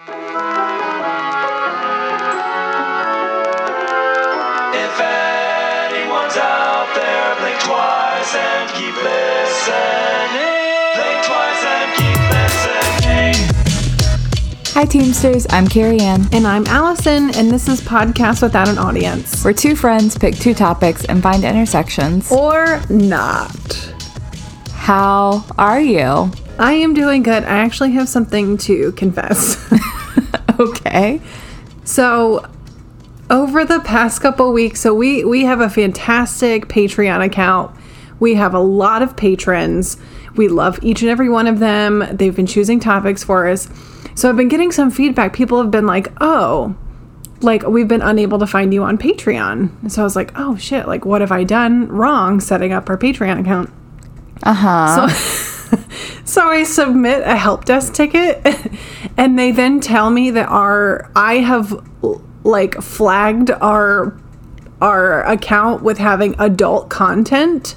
If anyone's out there, blink twice and keep listening. Blink twice and keep listening. Hi, Teamsters. I'm Carrie Ann. And I'm Allison, and this is Podcast Without an Audience. We're two friends pick two topics and find intersections. Or not. How are you? I am doing good. I actually have something to confess. Okay. so, over the past couple weeks, so we we have a fantastic Patreon account. We have a lot of patrons. We love each and every one of them. They've been choosing topics for us. So I've been getting some feedback. People have been like, "Oh, like we've been unable to find you on Patreon." And so I was like, "Oh shit, like what have I done wrong setting up our Patreon account?" Uh huh. So I submit a help desk ticket, and they then tell me that our I have like flagged our our account with having adult content,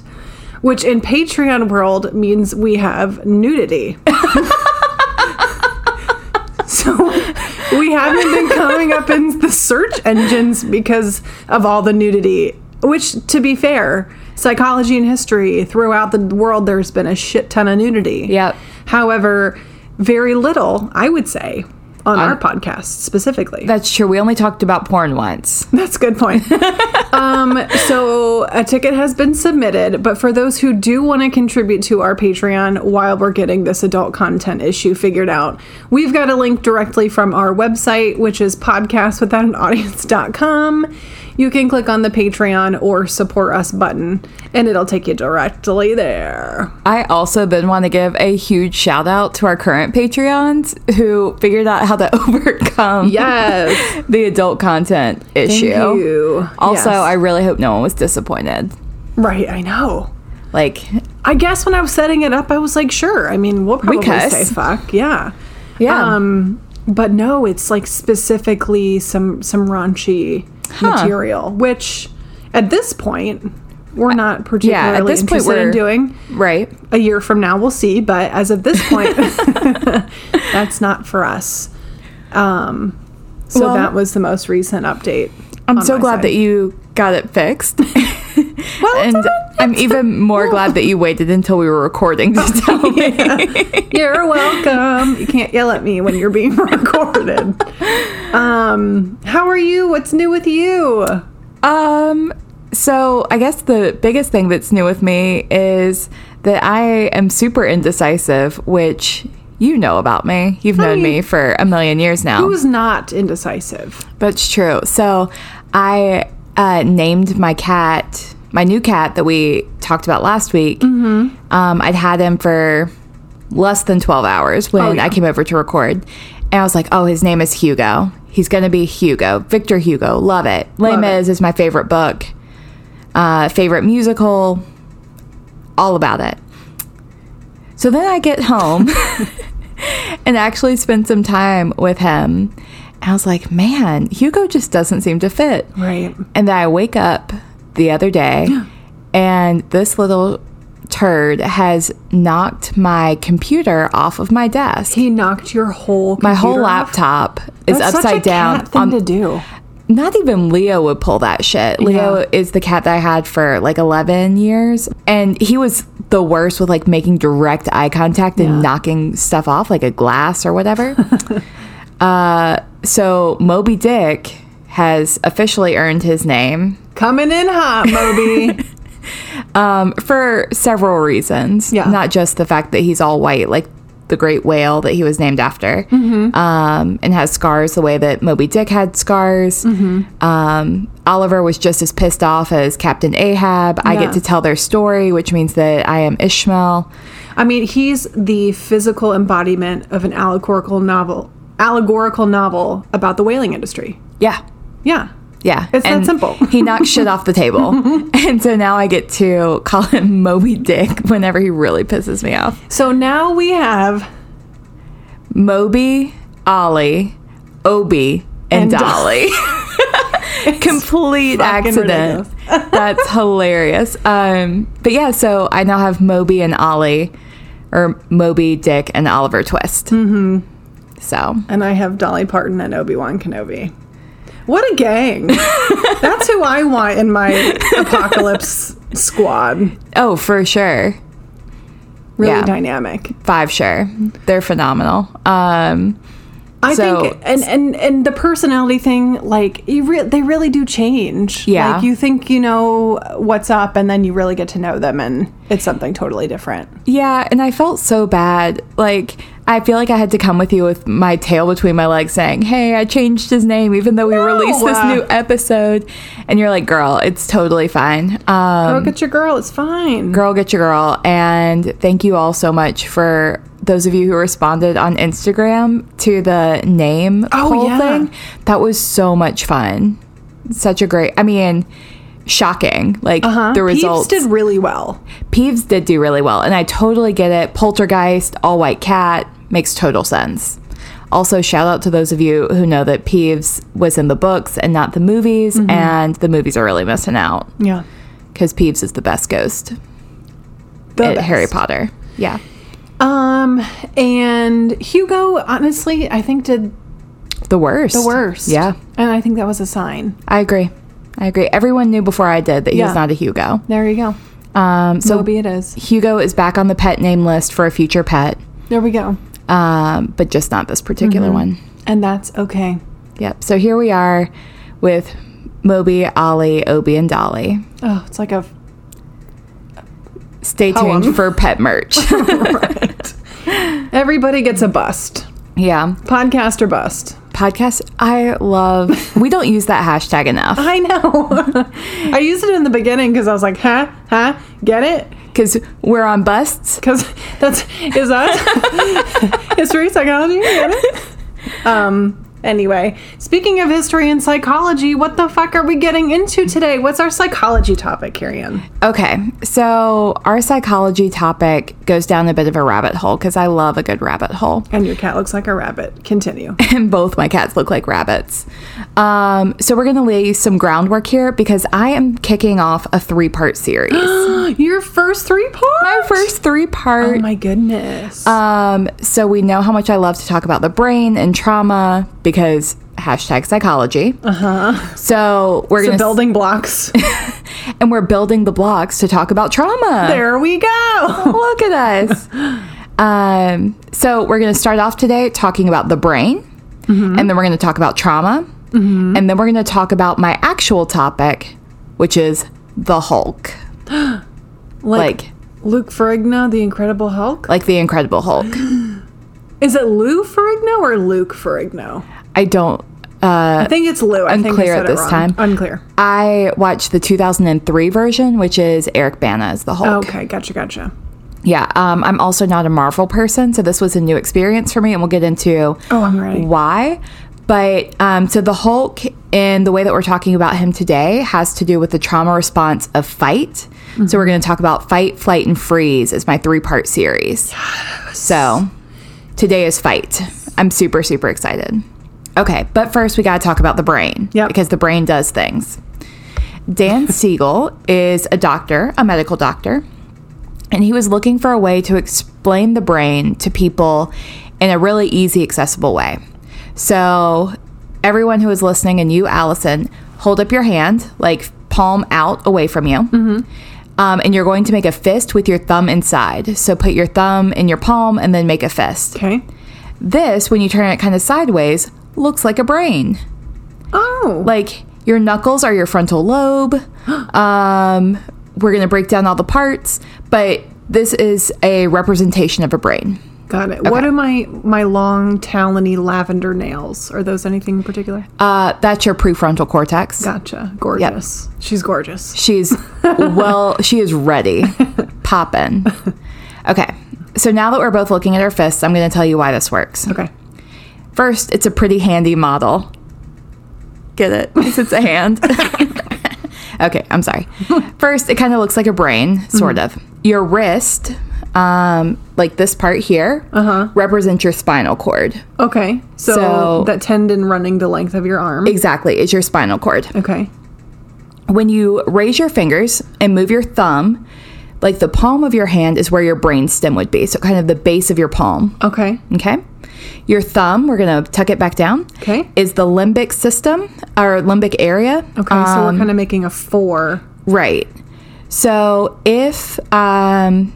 which in Patreon world means we have nudity. so we haven't been coming up in the search engines because of all the nudity. Which, to be fair, psychology and history throughout the world, there's been a shit ton of nudity. Yep. However, very little, I would say, on our podcast specifically. That's true. We only talked about porn once. That's a good point. um, so a ticket has been submitted, but for those who do want to contribute to our Patreon while we're getting this adult content issue figured out, we've got a link directly from our website, which is podcastwithoutanaudience.com. You can click on the Patreon or support us button, and it'll take you directly there. I also then want to give a huge shout out to our current Patreons who figured out how to overcome Yes. the adult content issue. you. Also, Yes. I really hope no one was disappointed. Right, I know. Like, I guess when I was setting it up, I was like, sure. I mean, we'll probably cuss. say fuck, yeah. yeah. Um, but no, it's like specifically some some raunchy material, which at this point we're not particularly this point interested we're- in doing. right. A year from now, we'll see. But as of this point, that's not for us. Um, so Well- that was the most recent update. I'm so glad side. that you got it fixed. Well, and I'm even more glad that you waited until we were recording to tell me. You're welcome. You can't yell at me when you're being recorded. Um, how are you? What's new with you? Um, so I guess the biggest thing that's new with me is that I am super indecisive, which you know about me. You've known me for a million years now. Who's not indecisive? That's true. So I uh, named my cat, my new cat that we talked about last week. Um, I'd had him for less than 12 hours when Oh, yeah. I came over to record. And I was like, oh, his name is Hugo. He's going to be Hugo. Victor Hugo. Love it. Les Love it. Mis is my favorite book, uh, favorite musical, all about it. So then I get home and actually spend some time with him. And I was like, man, Hugo just doesn't seem to fit. Right. And then I wake up the other day and this little turd has knocked my computer off of my desk. He knocked your whole My whole off? laptop is That's upside down. cat thing on- to do. not even Leo would pull that shit. Leo Yeah. is the cat that I had for like 11 years. And he was the worst with like making direct eye contact and Yeah. knocking stuff off, like a glass or whatever. uh, so Moby Dick has officially earned his name Coming in hot, Moby. um, for several reasons. Yeah. Not just the fact that he's all white, like the great whale that he was named after, Mm-hmm. um, and has scars the way that Moby Dick had scars. Mm-hmm. Um, Oliver was just as pissed off as Captain Ahab. I get to tell their story, which means that I am Ishmael. I mean, he's the physical embodiment of an allegorical novel. Allegorical novel about the whaling industry. Yeah. Yeah. Yeah. It's that simple. he knocks shit off the table. and so now I get to call him Moby Dick whenever he really pisses me off. So now we have Moby, Ollie, Obi, and, And Dolly. Complete accident. That's hilarious. Um, but yeah, so I now have Moby and Ollie, or Moby, Dick, and Oliver Twist. Mm-hmm. So And I have Dolly Parton and Obi Wan Kenobi. What a gang! That's who I want in my apocalypse squad. oh, for sure, Really Yeah. dynamic. five sure. They're phenomenal. Um, I So- think, and and and the personality thing, like you, re- they really do change. Yeah. like you think you know what's up, and then you really get to know them, and it's something totally different. Yeah, and I felt so bad. Like, I feel like I had to come with you with my tail between my legs saying, Hey, I changed his name, even though we released this new episode. And you're like, Girl, it's totally fine. Um, Girl, get your girl. It's fine. girl, get your girl. And thank you all so much for those of you who responded on Instagram to the name Oh, yeah. thing. That was so much fun. Such a great, I mean, shocking. Like, Huh? the results. did really well. Peeves did do really well, and I totally get it. Poltergeist, All White Cat makes total sense. Also, shout out to those of you who know that Peeves was in the books and not the movies, Mm-hmm. and the movies are really missing out Yeah, because Peeves is the best ghost the best. Harry Potter. Yeah, Um, and Hugo, honestly, I think did the worst. the worst. Yeah, and I think that was a sign. I agree. I agree. Everyone knew before I did that he Yeah. was not a Hugo. There you go. Um, so Moby it is. Hugo is back on the pet name list for a future pet, There we go. um, but just not this particular Mm-hmm. one. And that's okay. Yep. So here we are with Moby, Ollie, Obi, and Dolly. Oh, it's like a Stay Poem. tuned for pet merch. right. Everybody gets a bust. yeah. Podcast or bust. Podcast. I love. We don't use that hashtag enough I know. I used it in the beginning because I was like, huh, huh, get it? because we're on busts. Because that's is that history psychology. Get it? Um. Anyway, speaking of history and psychology, what the fuck are we getting into today? What's our psychology topic, Carrie Okay. So our psychology topic goes down a bit of a rabbit hole because I love a good rabbit hole. And your cat looks like a rabbit. Continue. and both my cats look like rabbits. Um, so we're going to lay some groundwork here because I am kicking off a three part series. your first three parts. my first three part Oh my goodness. Um, so we know how much I love to talk about the brain and trauma because hashtag psychology. Uh huh. So we're the gonna building blocks. and we're building the blocks to talk about trauma. there we go. Look at us. um, so we're gonna start off today talking about the brain, and then we're gonna talk about trauma, and then we're gonna talk about my actual topic, which is the Hulk, like Luke Ferrigno, the Incredible Hulk. like the Incredible Hulk. Is it Lou Ferrigno or Luke Ferrigno? I don't. I think it's Lou. I Unclear at this wrong. time. Unclear. I watched the 2003 version, which is Eric Bana as the Hulk. Okay, gotcha, gotcha. Yeah, um, I'm also not a Marvel person, so this was a new experience for me, and we'll get into Oh, I'm ready. why. But um, so the Hulk, in the way that we're talking about him today, has to do with the trauma response of fight. So we're going to talk about fight, flight, and freeze as my three part series. So today is fight. I'm super, super excited. Okay, but first we got to talk about the brain. Yep. Because the brain does things. Dan Siegel is a doctor, a medical doctor, and he was looking for a way to explain the brain to people in a really easy, accessible way. So, everyone who is listening, and you, Allison, hold up your hand, like palm out away from you. Um, and you're going to make a fist with your thumb inside. So, put your thumb in your palm and then make a fist. Okay. This, when you turn it kind of sideways, looks like a brain. Oh. Like your knuckles are your frontal lobe. Um, we're going to break down all the parts, but this is a representation of a brain. Got it. What are my my long talony lavender nails? Are those anything in particular? Uh, that's your prefrontal cortex. Gotcha. Gorgeous. She's gorgeous. She's well, she is ready. Poppin'. Okay. So now that we're both looking at our fists, I'm going to tell you why this works. Okay. First, it's a pretty handy model. Get it? it's a hand. okay, I'm sorry. First, it kind of looks like a brain, sort of. Your wrist, um, like this part here, Uh-huh. represents your spinal cord. Okay. So, So- that tendon running the length of your arm. Exactly, is your spinal cord. okay. When you raise your fingers and move your thumb, like the palm of your hand is where your brain stem would be. So, kind of the base of your palm. Okay. Okay. Your thumb, we're going to tuck it back down. Okay. Is the limbic system or limbic area. Okay, so Um, we're kind of making a four. Right. So if um,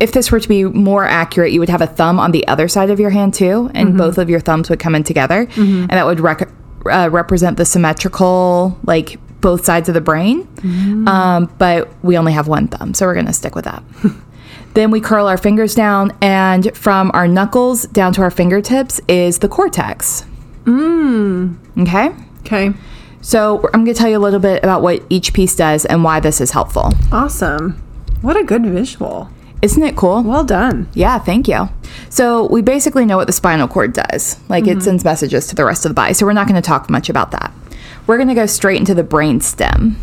if this were to be more accurate, you would have a thumb on the other side of your hand too, and both of your thumbs would come in together, and that would rec- uh, represent the symmetrical, like both sides of the brain. Um, but we only have one thumb, so we're going to stick with that. then we curl our fingers down, and from our knuckles down to our fingertips is the cortex. Mm. Okay. Okay, So I'm going to tell you a little bit about what each piece does and why this is helpful. awesome. What a good visual. Isn't it cool? Well done. Yeah, thank you. So we basically know what the spinal cord does. Like it sends messages to the rest of the body. So we're not going to talk much about that. We're going to go straight into the brain stem.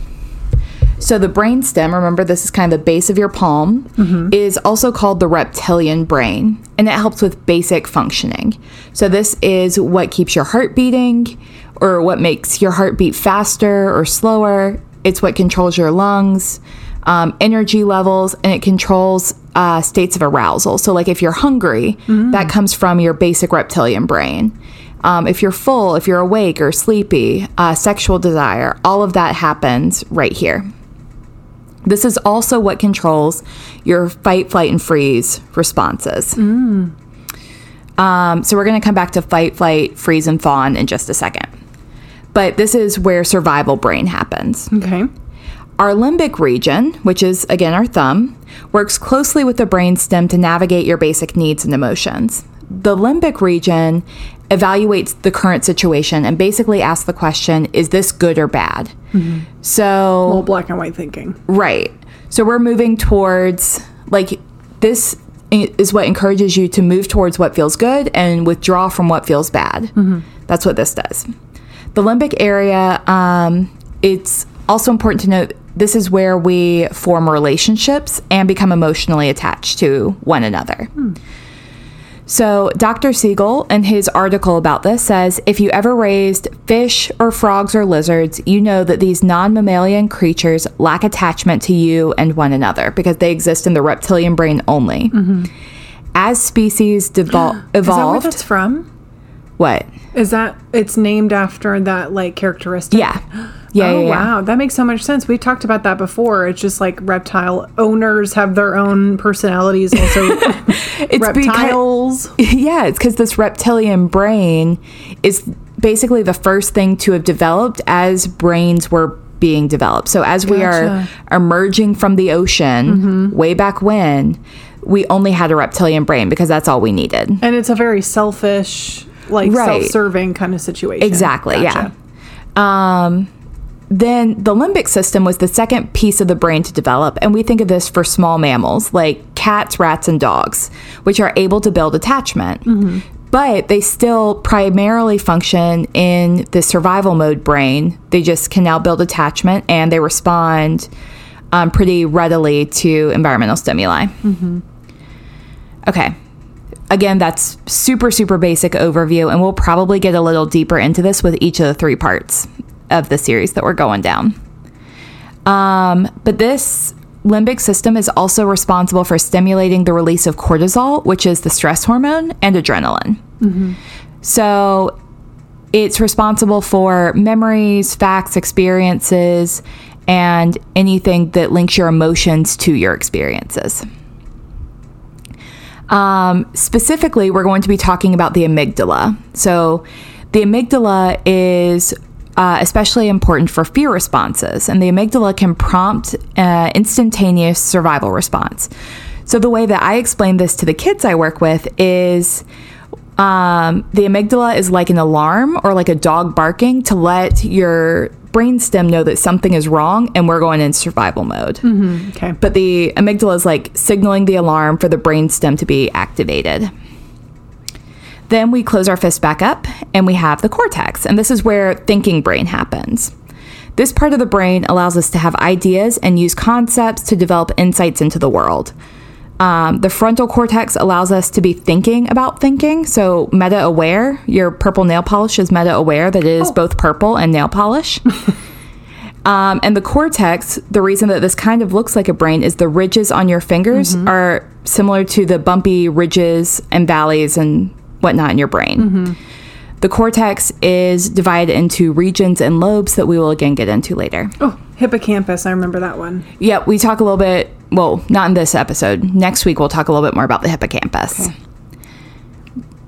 So the brain stem, remember this is kind of the base of your palm, is also called the reptilian brain, and it helps with basic functioning. So this is what keeps your heart beating or what makes your heart beat faster or slower. It's what controls your lungs, um, energy levels, and it controls uh, states of arousal. So, like if you're hungry, that comes from your basic reptilian brain. Um, if you're full, if you're awake or sleepy, uh, sexual desire, all of that happens right here. This is also what controls your fight, flight, and freeze responses. Um, so we're going to come back to fight, flight, freeze, and fawn in just a second. But this is where survival brain happens. Okay. Our limbic region, which is again our thumb, works closely with the brain stem to navigate your basic needs and emotions. The limbic region evaluates the current situation and basically asks the question, is this good or bad? Mm-hmm. So Well, black and white thinking. Right. So we're moving towards like this is what encourages you to move towards what feels good and withdraw from what feels bad. Mm-hmm. That's what this does. The limbic area, um, it's also important to note this is where we form relationships and become emotionally attached to one another. Hmm. So, Dr. Siegel, in his article about this, says if you ever raised fish or frogs or lizards, you know that these non mammalian creatures lack attachment to you and one another because they exist in the reptilian brain only. Mm-hmm. As species devol- Is that where evolved, that's from? What? Is that it's named after that like characteristic? Yeah. Yeah, oh yeah, yeah. wow, that makes so much sense. We've talked about that before. It's just like reptile owners have their own personalities. Also, It's reptiles. yeah, it's because this reptilian brain is basically the first thing to have developed as brains were being developed. So as we are emerging from the ocean mm-hmm. way back when, we only had a reptilian brain because that's all we needed. and it's a very selfish, like Right. self-serving kind of situation. Exactly, Gotcha. yeah. Um, then the limbic system was the second piece of the brain to develop, and we think of this for small mammals like cats, rats, and dogs, which are able to build attachment. But they still primarily function in the survival mode brain. They just can now build attachment and they respond um, pretty readily to environmental stimuli. Okay. Again, that's super, super basic overview, and we'll probably get a little deeper into this with each of the three parts of the series that we're going down. Um, but this limbic system is also responsible for stimulating the release of cortisol, which is the stress hormone, and adrenaline. So it's responsible for memories, facts, experiences, and anything that links your emotions to your experiences. Um, specifically, we're going to be talking about the amygdala. So, the amygdala is uh, especially important for fear responses, and the amygdala can prompt uh, instantaneous survival response. So, the way that I explain this to the kids I work with is um, the amygdala is like an alarm or like a dog barking to let your brainstem know that something is wrong and we're going in survival mode. Okay. But the amygdala is like signaling the alarm for the brainstem to be activated. Then we close our fist back up and we have the cortex, and this is where thinking brain happens. This part of the brain allows us to have ideas and use concepts to develop insights into the world. Um, the frontal cortex allows us to be thinking about thinking. So, meta aware, your purple nail polish is meta aware that it is both purple and nail polish. Um, and the cortex, the reason that this kind of looks like a brain is the ridges on your fingers are similar to the bumpy ridges and valleys and whatnot in your brain. The cortex is divided into regions and lobes that we will again get into later. Oh, hippocampus. I remember that one. Yeah, we talk a little bit, well, not in this episode. Next week, we'll talk a little bit more about the hippocampus.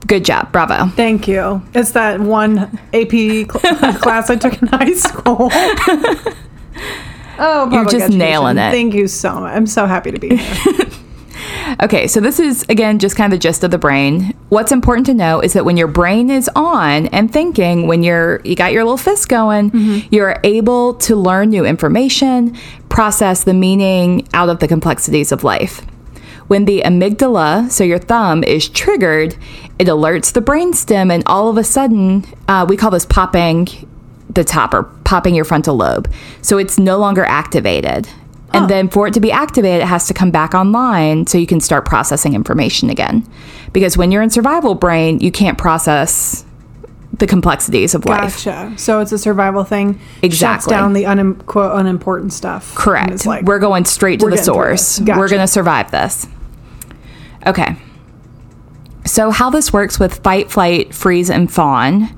Good job. Bravo. Thank you. It's that one AP cl- class I took in high school. Oh, public just education. nailing it. Thank you so much. I'm so happy to be here. Okay, so this is again just kind of the gist of the brain. What's important to know is that when your brain is on and thinking, when you're you got your little fist going, you're able to learn new information, process the meaning out of the complexities of life. When the amygdala, so your thumb, is triggered, it alerts the brainstem, and all of a sudden, uh, we call this popping the top or popping your frontal lobe. So it's no longer activated. And ah. then for it to be activated, it has to come back online so you can start processing information again. Because when you're in survival brain, you can't process the complexities of life. Gotcha. So it's a survival thing. Exactly. Shuts down the unim- quote unimportant stuff. Correct. like, We're going straight to the source. Gotcha. We're going to survive this. Okay. So, how this works with fight, flight, freeze, and fawn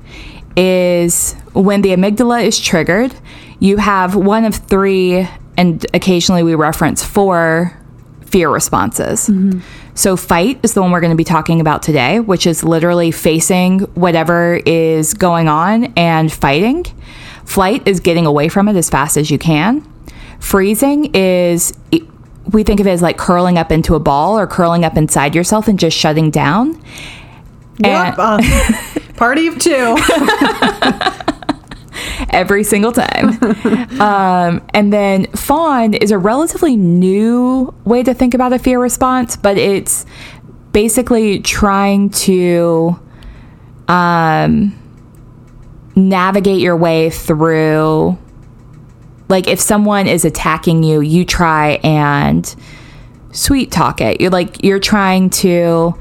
is when the amygdala is triggered, you have one of three, and occasionally we reference four fear responses. Mm-hmm. So, fight is the one we're going to be talking about today, which is literally facing whatever is going on and fighting. Flight is getting away from it as fast as you can. Freezing is, we think of it as like curling up into a ball or curling up inside yourself and just shutting down. Yep. uh, party of two. every single time. um, and then fawn is a relatively new way to think about a fear response, but it's basically trying to um, navigate your way through. Like if someone is attacking you, you try and sweet talk it. You're like you're trying to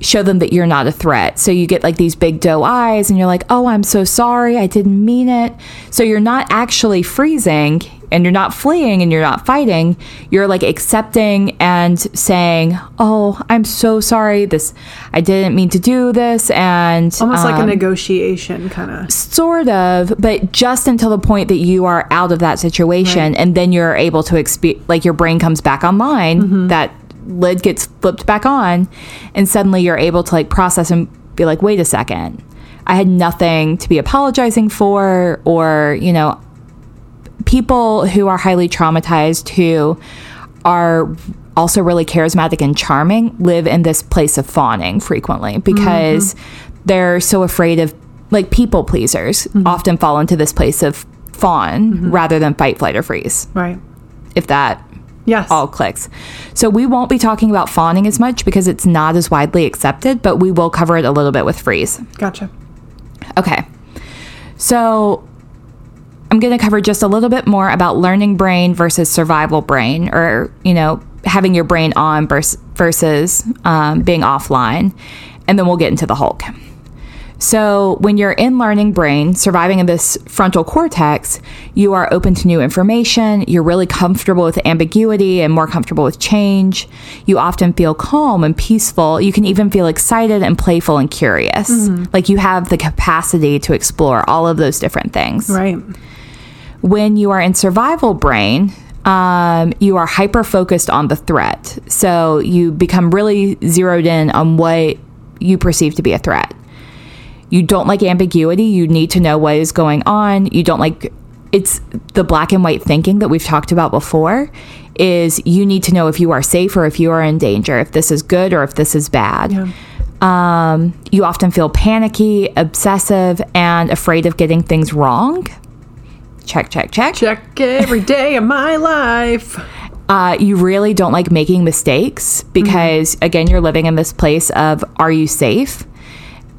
show them that you're not a threat. So you get like these big doe eyes and you're like, "Oh, I'm so sorry. I didn't mean it." So you're not actually freezing and you're not fleeing and you're not fighting. You're like accepting and saying, "Oh, I'm so sorry. This I didn't mean to do this." And Almost like a um, negotiation kind of. sort of but just until the point that you are out of that situation Right. and then you're able to expe- like your brain comes back online Mm-hmm. that lid gets flipped back on and suddenly you're able to like process and be like wait a second. I had nothing to be apologizing for or you know people who are highly traumatized who are also really charismatic and charming live in this place of fawning frequently because mm-hmm. they're so afraid of like people pleasers mm-hmm. often fall into this place of fawn mm-hmm. rather than fight flight or freeze. Right. if that Yes. all clicks so we won't be talking about fawning as much because it's not as widely accepted but we will cover it a little bit with freeze Gotcha. Okay. So I'm going to cover just a little bit more about learning brain versus survival brain, or, you know, having your brain on versus um, being offline. And then we'll get into the Hulk. So, when you're in learning brain, surviving in this frontal cortex, you are open to new information. You're really comfortable with ambiguity and more comfortable with change. You often feel calm and peaceful. You can even feel excited and playful and curious. Like you have the capacity to explore all of those different things Right. when you are in survival brain, um, you are hyper focused on the threat. So you become really zeroed in on what you perceive to be a threat. You don't like ambiguity. You need to know what is going on. You don't like it's the black and white thinking that we've talked about before is you need to know if you are safe or if you are in danger, if this is good or if this is bad. Yeah. Um, you often feel panicky, obsessive, and afraid of getting things wrong. Check, check, check. Check every day of my life. Uh, you really don't like making mistakes because, again, you're living in this place of are you safe?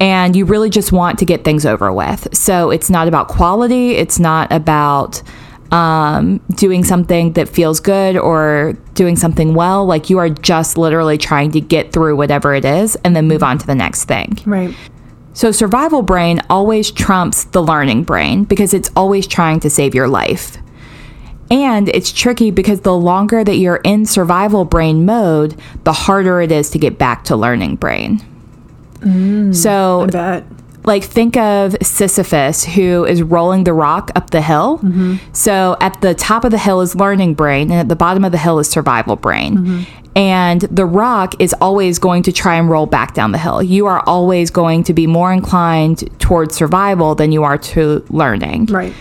And you really just want to get things over with. So it's not about quality, it's not about um, doing something that feels good or doing something well. Like you are just literally trying to get through whatever it is and then move on to the next thing. Right. So, survival brain always trumps the learning brain because it's always trying to save your life. And it's tricky because the longer that you're in survival brain mode, the harder it is to get back to learning brain. Mm, so I bet. like think of Sisyphus who is rolling the rock up the hill. Mm-hmm. So at the top of the hill is learning brain and at the bottom of the hill is survival brain. Mm-hmm. And the rock is always going to try and roll back down the hill. You are always going to be more inclined towards survival than you are to learning. Right.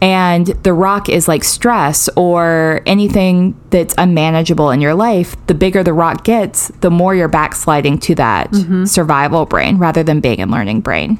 And the rock is like stress or anything that's unmanageable in your life. The bigger the rock gets, the more you're backsliding to that mm-hmm. survival brain rather than being in learning brain.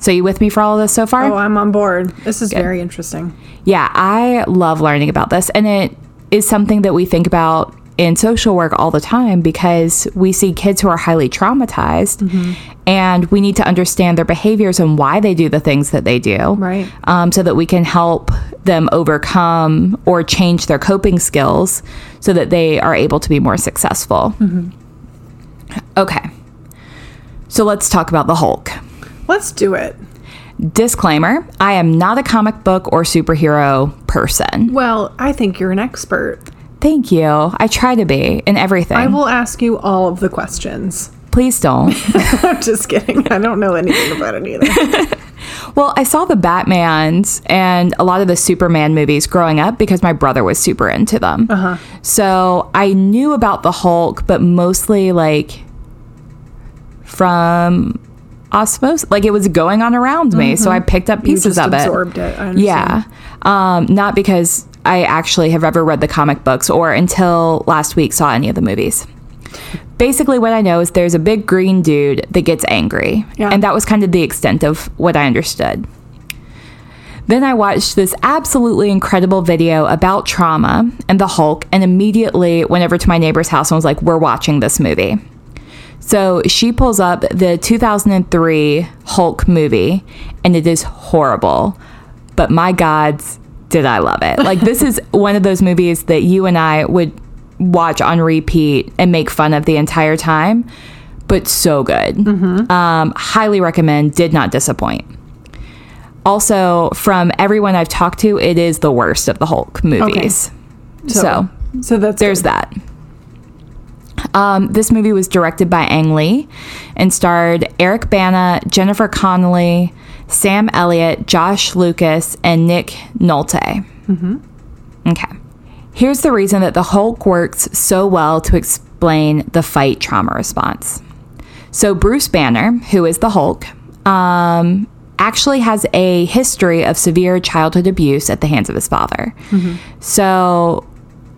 So, you with me for all of this so far? Oh, I'm on board. This is very interesting. Yeah, I love learning about this. And it is something that we think about in social work all the time because we see kids who are highly traumatized and we need to understand their behaviors and why they do the things that they do. Right. Um, so that we can help them overcome or change their coping skills so that they are able to be more successful. Okay. So let's talk about the Hulk. Let's do it. Disclaimer I am not a comic book or superhero person. Well, I think you're an expert. Thank you. I try to be in everything. I will ask you all of the questions. Please don't. I'm just kidding. I don't know anything about it either. well, I saw the Batmans and a lot of the Superman movies growing up because my brother was super into them. Uh-huh. So I knew about the Hulk, but mostly like from osmosis. Like it was going on around me. So I picked up Mm-hmm. Pieces of it. absorbed it. I. Yeah. Um, not because I actually have ever read the comic books or until last week saw any of the movies. Basically, what I know is there's a big green dude that gets angry. Yeah. And that was kind of the extent of what I understood. Then I watched this absolutely incredible video about trauma and the Hulk, and immediately went over to my neighbor's house and was like, We're watching this movie. So she pulls up the 2003 Hulk movie, and it is horrible. But my gods, did I love it. Like, this is one of those movies that you and I would watch on repeat and make fun of the entire time, but so good. Um, highly recommend, did not disappoint. Also, from everyone I've talked to, it is the worst of the Hulk movies. So, so that's there's good. that. Um, this movie was directed by Ang Lee and starred Eric Bana, Jennifer Connelly, Sam Elliott, Josh Lucas, and Nick Nolte. Mm-hmm. Okay. Here's the reason that the Hulk works so well to explain the fight trauma response. So, Bruce Banner, who is the Hulk, um, actually has a history of severe childhood abuse at the hands of his father. So,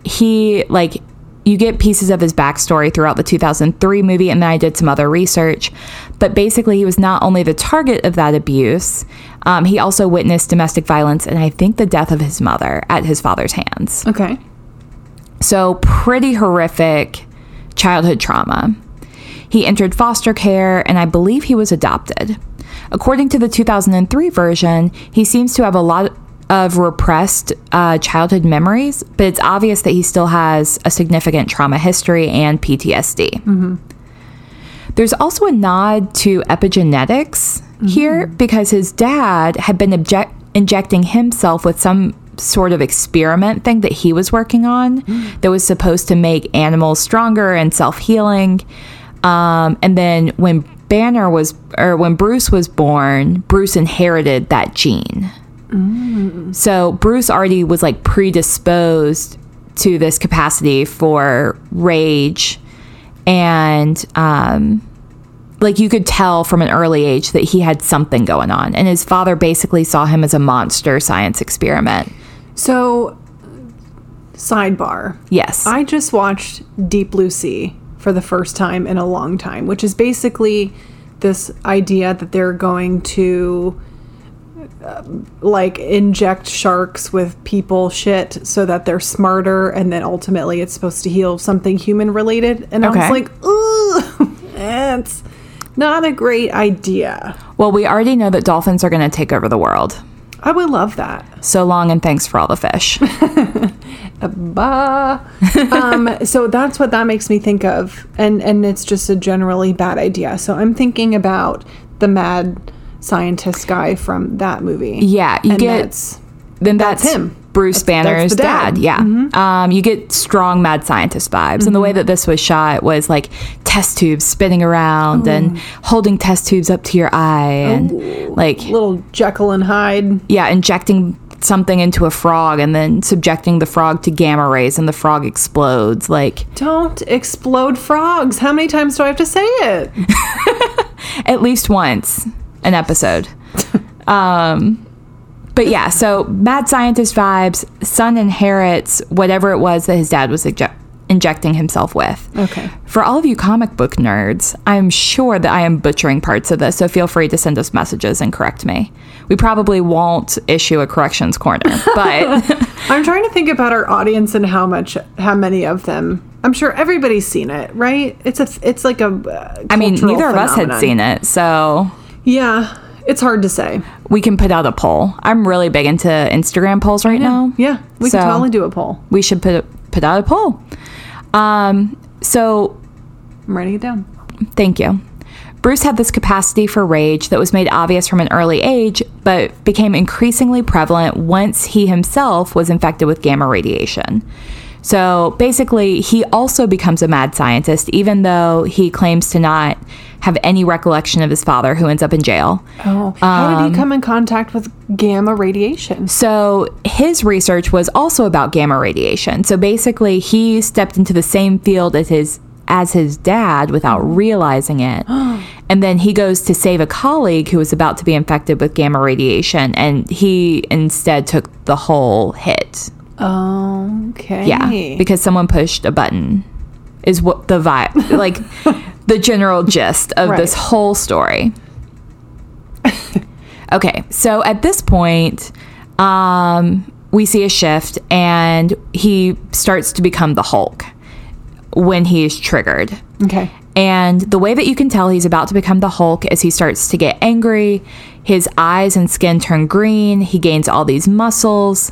he, like, you get pieces of his backstory throughout the 2003 movie, and then I did some other research. But basically, he was not only the target of that abuse, um, he also witnessed domestic violence and I think the death of his mother at his father's hands. Okay. So, pretty horrific childhood trauma. He entered foster care, and I believe he was adopted. According to the 2003 version, he seems to have a lot of repressed uh, childhood memories, but it's obvious that he still has a significant trauma history and PTSD. There's also a nod to epigenetics here because his dad had been object- injecting himself with some sort of experiment thing that he was working on that was supposed to make animals stronger and self healing. Um, and then when Banner was, or when Bruce was born, Bruce inherited that gene. So Bruce already was like predisposed to this capacity for rage and um like you could tell from an early age that he had something going on and his father basically saw him as a monster science experiment. So, sidebar. Yes. I just watched Deep Blue Sea for the first time in a long time, which is basically this idea that they're going to like inject sharks with people shit so that they're smarter and then ultimately it's supposed to heal something human related and I was like, "Ooh, it's not a great idea." well, we already know that dolphins are going to take over the world. I would love that. So long and thanks for all the fish. bah. um, so that's what that makes me think of, and and it's just a generally bad idea. So I'm thinking about the mad scientist guy from that movie. Yeah, you And get that's- then that's, that's him. Bruce Banner's the dad. Mm-hmm. Yeah. Um, you get strong mad scientist vibes. And the way that this was shot was like test tubes spinning around and holding test tubes up to your eye and like, Little Jekyll and Hyde. yeah, injecting something into a frog and then subjecting the frog to gamma rays and the frog explodes. Like, Don't explode frogs. How many times do I have to say it? at least once an episode. um, but yeah, so mad scientist vibes. Son inherits whatever it was that his dad was inje- injecting himself with. Okay. For all of you comic book nerds, I'm sure that I am butchering parts of this, so feel free to send us messages and correct me. We probably won't issue a corrections corner, but I'm trying to think about our audience and how much, how many of them. I'm sure everybody's seen it, right? It's a, it's like a. Uh, I mean, neither of us had seen it, so Yeah, it's hard to say. we can put out a poll. I'm really big into Instagram polls right now. Yeah, we So- could totally do a poll. we should put put out a poll. Um, so I'm writing it down. thank you. Bruce had this capacity for rage that was made obvious from an early age, but became increasingly prevalent once he himself was infected with gamma radiation. So basically, he also becomes a mad scientist, even though he claims to not have any recollection of his father, who ends up in jail. Oh, how Um, did he come in contact with gamma radiation? So his research was also about gamma radiation. So basically, he stepped into the same field as his as his dad without realizing it. and then he goes to save a colleague who was about to be infected with gamma radiation and he instead took the whole hit. Okay. Yeah, because someone pushed a button. Is what the vibe like the general gist of this whole story. okay, so at this point, um, we see a shift, and he starts to become the Hulk when he is triggered. okay. And the way that you can tell he's about to become the Hulk is he starts to get angry, his eyes and skin turn green, he gains all these muscles.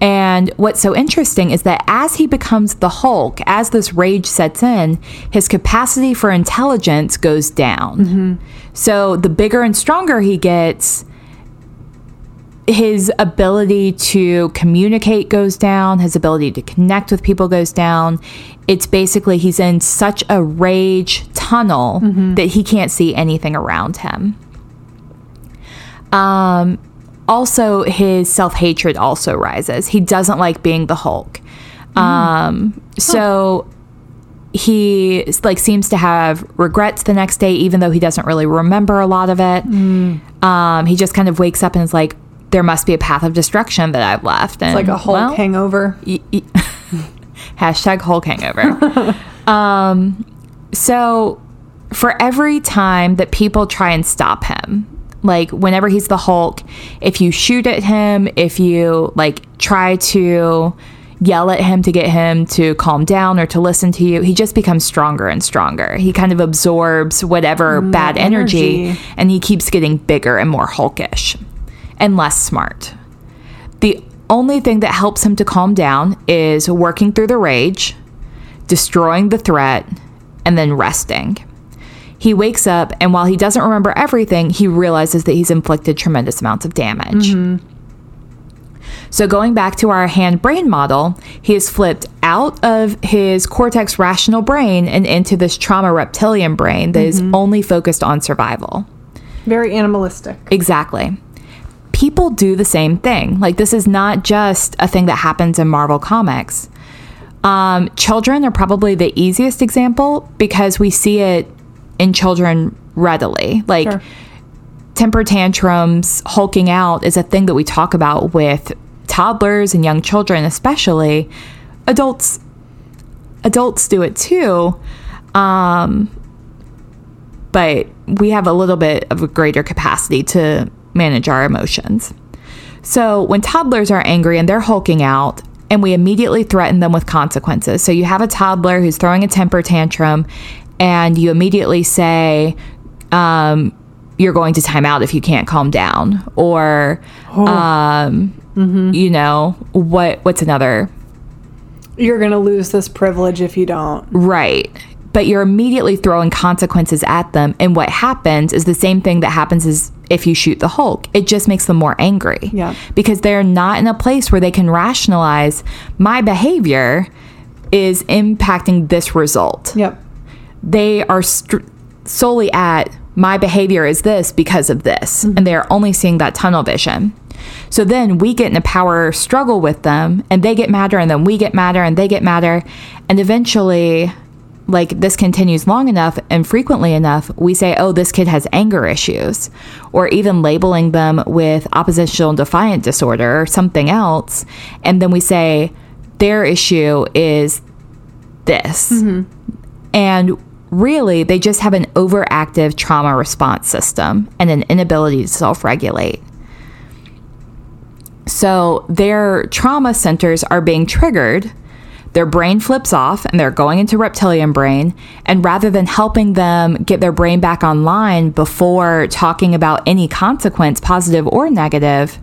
And what's so interesting is that as he becomes the Hulk, as this rage sets in, his capacity for intelligence goes down. So the bigger and stronger he gets, his ability to communicate goes down, his ability to connect with people goes down. It's basically he's in such a rage tunnel that he can't see anything around him. Um, also, his self hatred also rises. He doesn't like being the Hulk. Um, so he like seems to have regrets the next day, even though he doesn't really remember a lot of it. Um, he just kind of wakes up and is like, "There must be a path of destruction that I've left." And it's Like a Hulk well, hangover. y- y- hashtag Hulk hangover. um, so for every time that people try and stop him, like whenever he's the Hulk, if you shoot at him, if you like try to yell at him to get him to calm down or to listen to you, he just becomes stronger and stronger. He kind of absorbs whatever mm, bad energy, energy. and he keeps getting bigger and more hulkish and less smart. The only thing that helps him to calm down is working through the rage, destroying the threat, and then resting. He wakes up, and while he doesn't remember everything, he realizes that he's inflicted tremendous amounts of damage. So, going back to our hand brain model, he is flipped out of his cortex rational brain and into this trauma reptilian brain that is only focused on survival. Very animalistic. Exactly. People do the same thing. Like, this is not just a thing that happens in Marvel Comics. Um, children are probably the easiest example because we see it in children readily. Like, Sure. temper tantrums, hulking out is a thing that we talk about with toddlers and young children, especially. Adults, adults do it too. Um, but we have a little bit of a greater capacity to manage our emotions. So when toddlers are angry and they're hulking out, and we immediately threaten them with consequences. So you have a toddler who's throwing a temper tantrum, and you immediately say, um, "You're going to time out if you can't calm down," or, um, you know, what? What's another You're going to lose this privilege if you don't. Right. But you're immediately throwing consequences at them. And what happens is the same thing that happens is if you shoot the Hulk. It just makes them more angry. Yeah. Because they're not in a place where they can rationalize my behavior is impacting this result. Yep. They are str- solely at my behavior is this because of this. Mm-hmm. And they're only seeing that tunnel vision. So then we get in a power struggle with them and they get madder and then we get madder and they get madder. And eventually, like this continues long enough and frequently enough, we say, oh, this kid has anger issues, or even labeling them with oppositional defiant disorder or something else. And then we say, their issue is this. And really, they just have an overactive trauma response system and an inability to self regulate. So their trauma centers are being triggered. Their brain flips off and they're going into reptilian brain. And rather than helping them get their brain back online before talking about any consequence, positive or negative,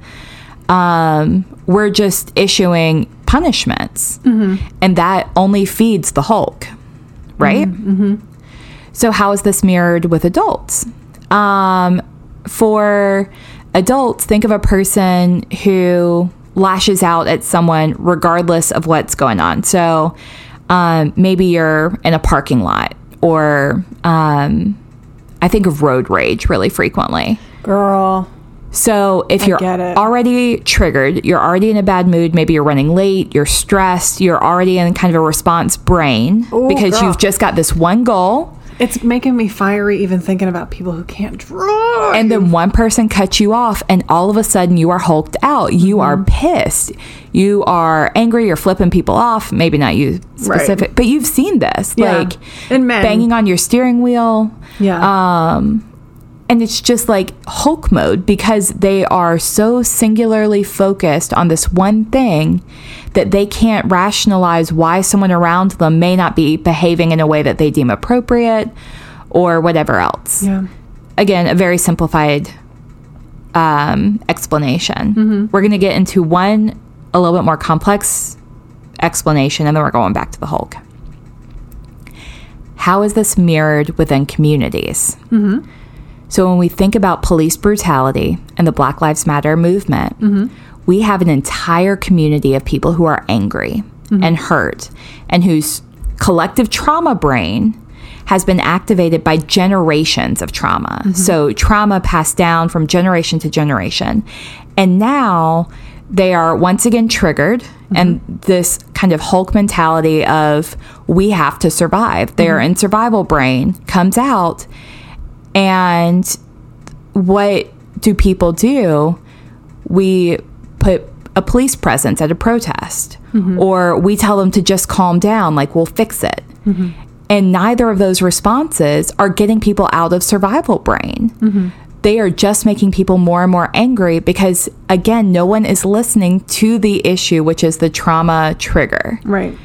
um, we're just issuing punishments. Mm-hmm. And that only feeds the Hulk, right? Mm-hmm. Mm-hmm. So, how is this mirrored with adults? Um, for adults, think of a person who lashes out at someone regardless of what's going on. So, um, maybe you're in a parking lot, or um, I think of road rage really frequently. Girl. So if you're already triggered, you're already in a bad mood, maybe you're running late, you're stressed, you're already in kind of a response brain Ooh, because girl. you've just got this one goal It's making me fiery even thinking about people who can't drive. and then one person cuts you off and all of a sudden you are hulked out. You are Mm-hmm. pissed. You are angry, you're flipping people off, maybe not you specific, but you've seen this. Yeah. Like And men. banging on your steering wheel. yeah. Um, and it's just like Hulk mode because they are so singularly focused on this one thing that they can't rationalize why someone around them may not be behaving in a way that they deem appropriate or whatever else. yeah. Again, a very simplified um, explanation. We're going to get into one a little bit more complex explanation and then we're going back to the Hulk. How is this mirrored within communities? So when we think about police brutality and the Black Lives Matter movement, mm-hmm. we have an entire community of people who are angry mm-hmm. and hurt and whose collective trauma brain has been activated by generations of trauma. Mm-hmm. So trauma passed down from generation to generation. And now they are once again triggered and this kind of Hulk mentality of we have to survive. Their in survival brain comes out and what do people do? We put a police presence at a protest, mm-hmm. or we tell them to just calm down, like we'll fix it. Mm-hmm. And neither of those responses are getting people out of survival brain. Mm-hmm. They are just making people more and more angry because, again, no one is listening to the issue, which is the trauma trigger Right.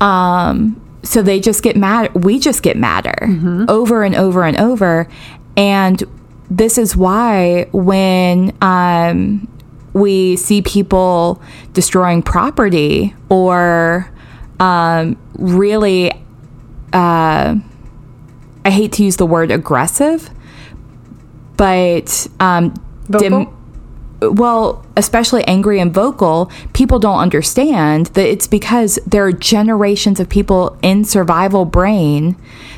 Um, so they just get mad we just get madder over and over and over and this is why when um, we see people destroying property or um, really uh, i hate to use the word aggressive but um, Vocal? Well, especially angry and vocal, people don't understand that it's because there are generations of people in survival brain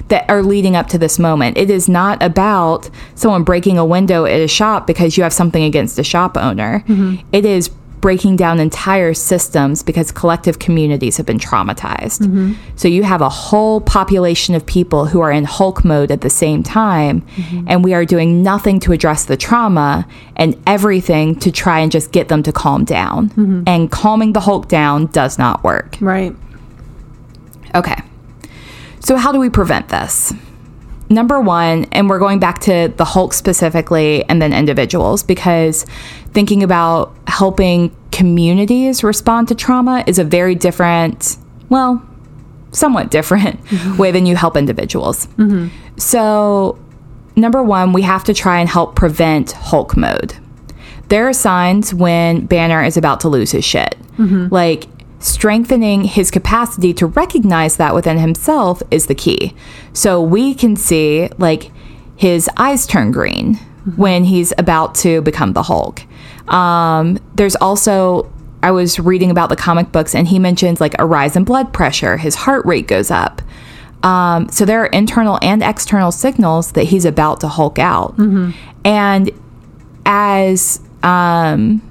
that are leading up to this moment. It is not about someone breaking a window at a shop because you have something against a shop owner. Mm-hmm. It is breaking down entire systems because collective communities have been traumatized. Mm-hmm. So you have a whole population of people who are in Hulk mode at the same time, mm-hmm. and we are doing nothing to address the trauma and everything to try and just get them to calm down. Mm-hmm. And calming the Hulk down does not work. Right. Okay. So, how do we prevent this? Number one, and we're going back to the Hulk specifically and then individuals because thinking about helping communities respond to trauma is a very different, well, somewhat different mm-hmm. way than you help individuals. Mm-hmm. So, number one, we have to try and help prevent Hulk mode. There are signs when Banner is about to lose his shit. Mm-hmm. Like, strengthening his capacity to recognize that within himself is the key. So, we can see, like, his eyes turn green when he's about to become the Hulk. Um, there's also I was reading about the comic books, and he mentions like a rise in blood pressure, his heart rate goes up. Um, so there are internal and external signals that he's about to Hulk out, and as um,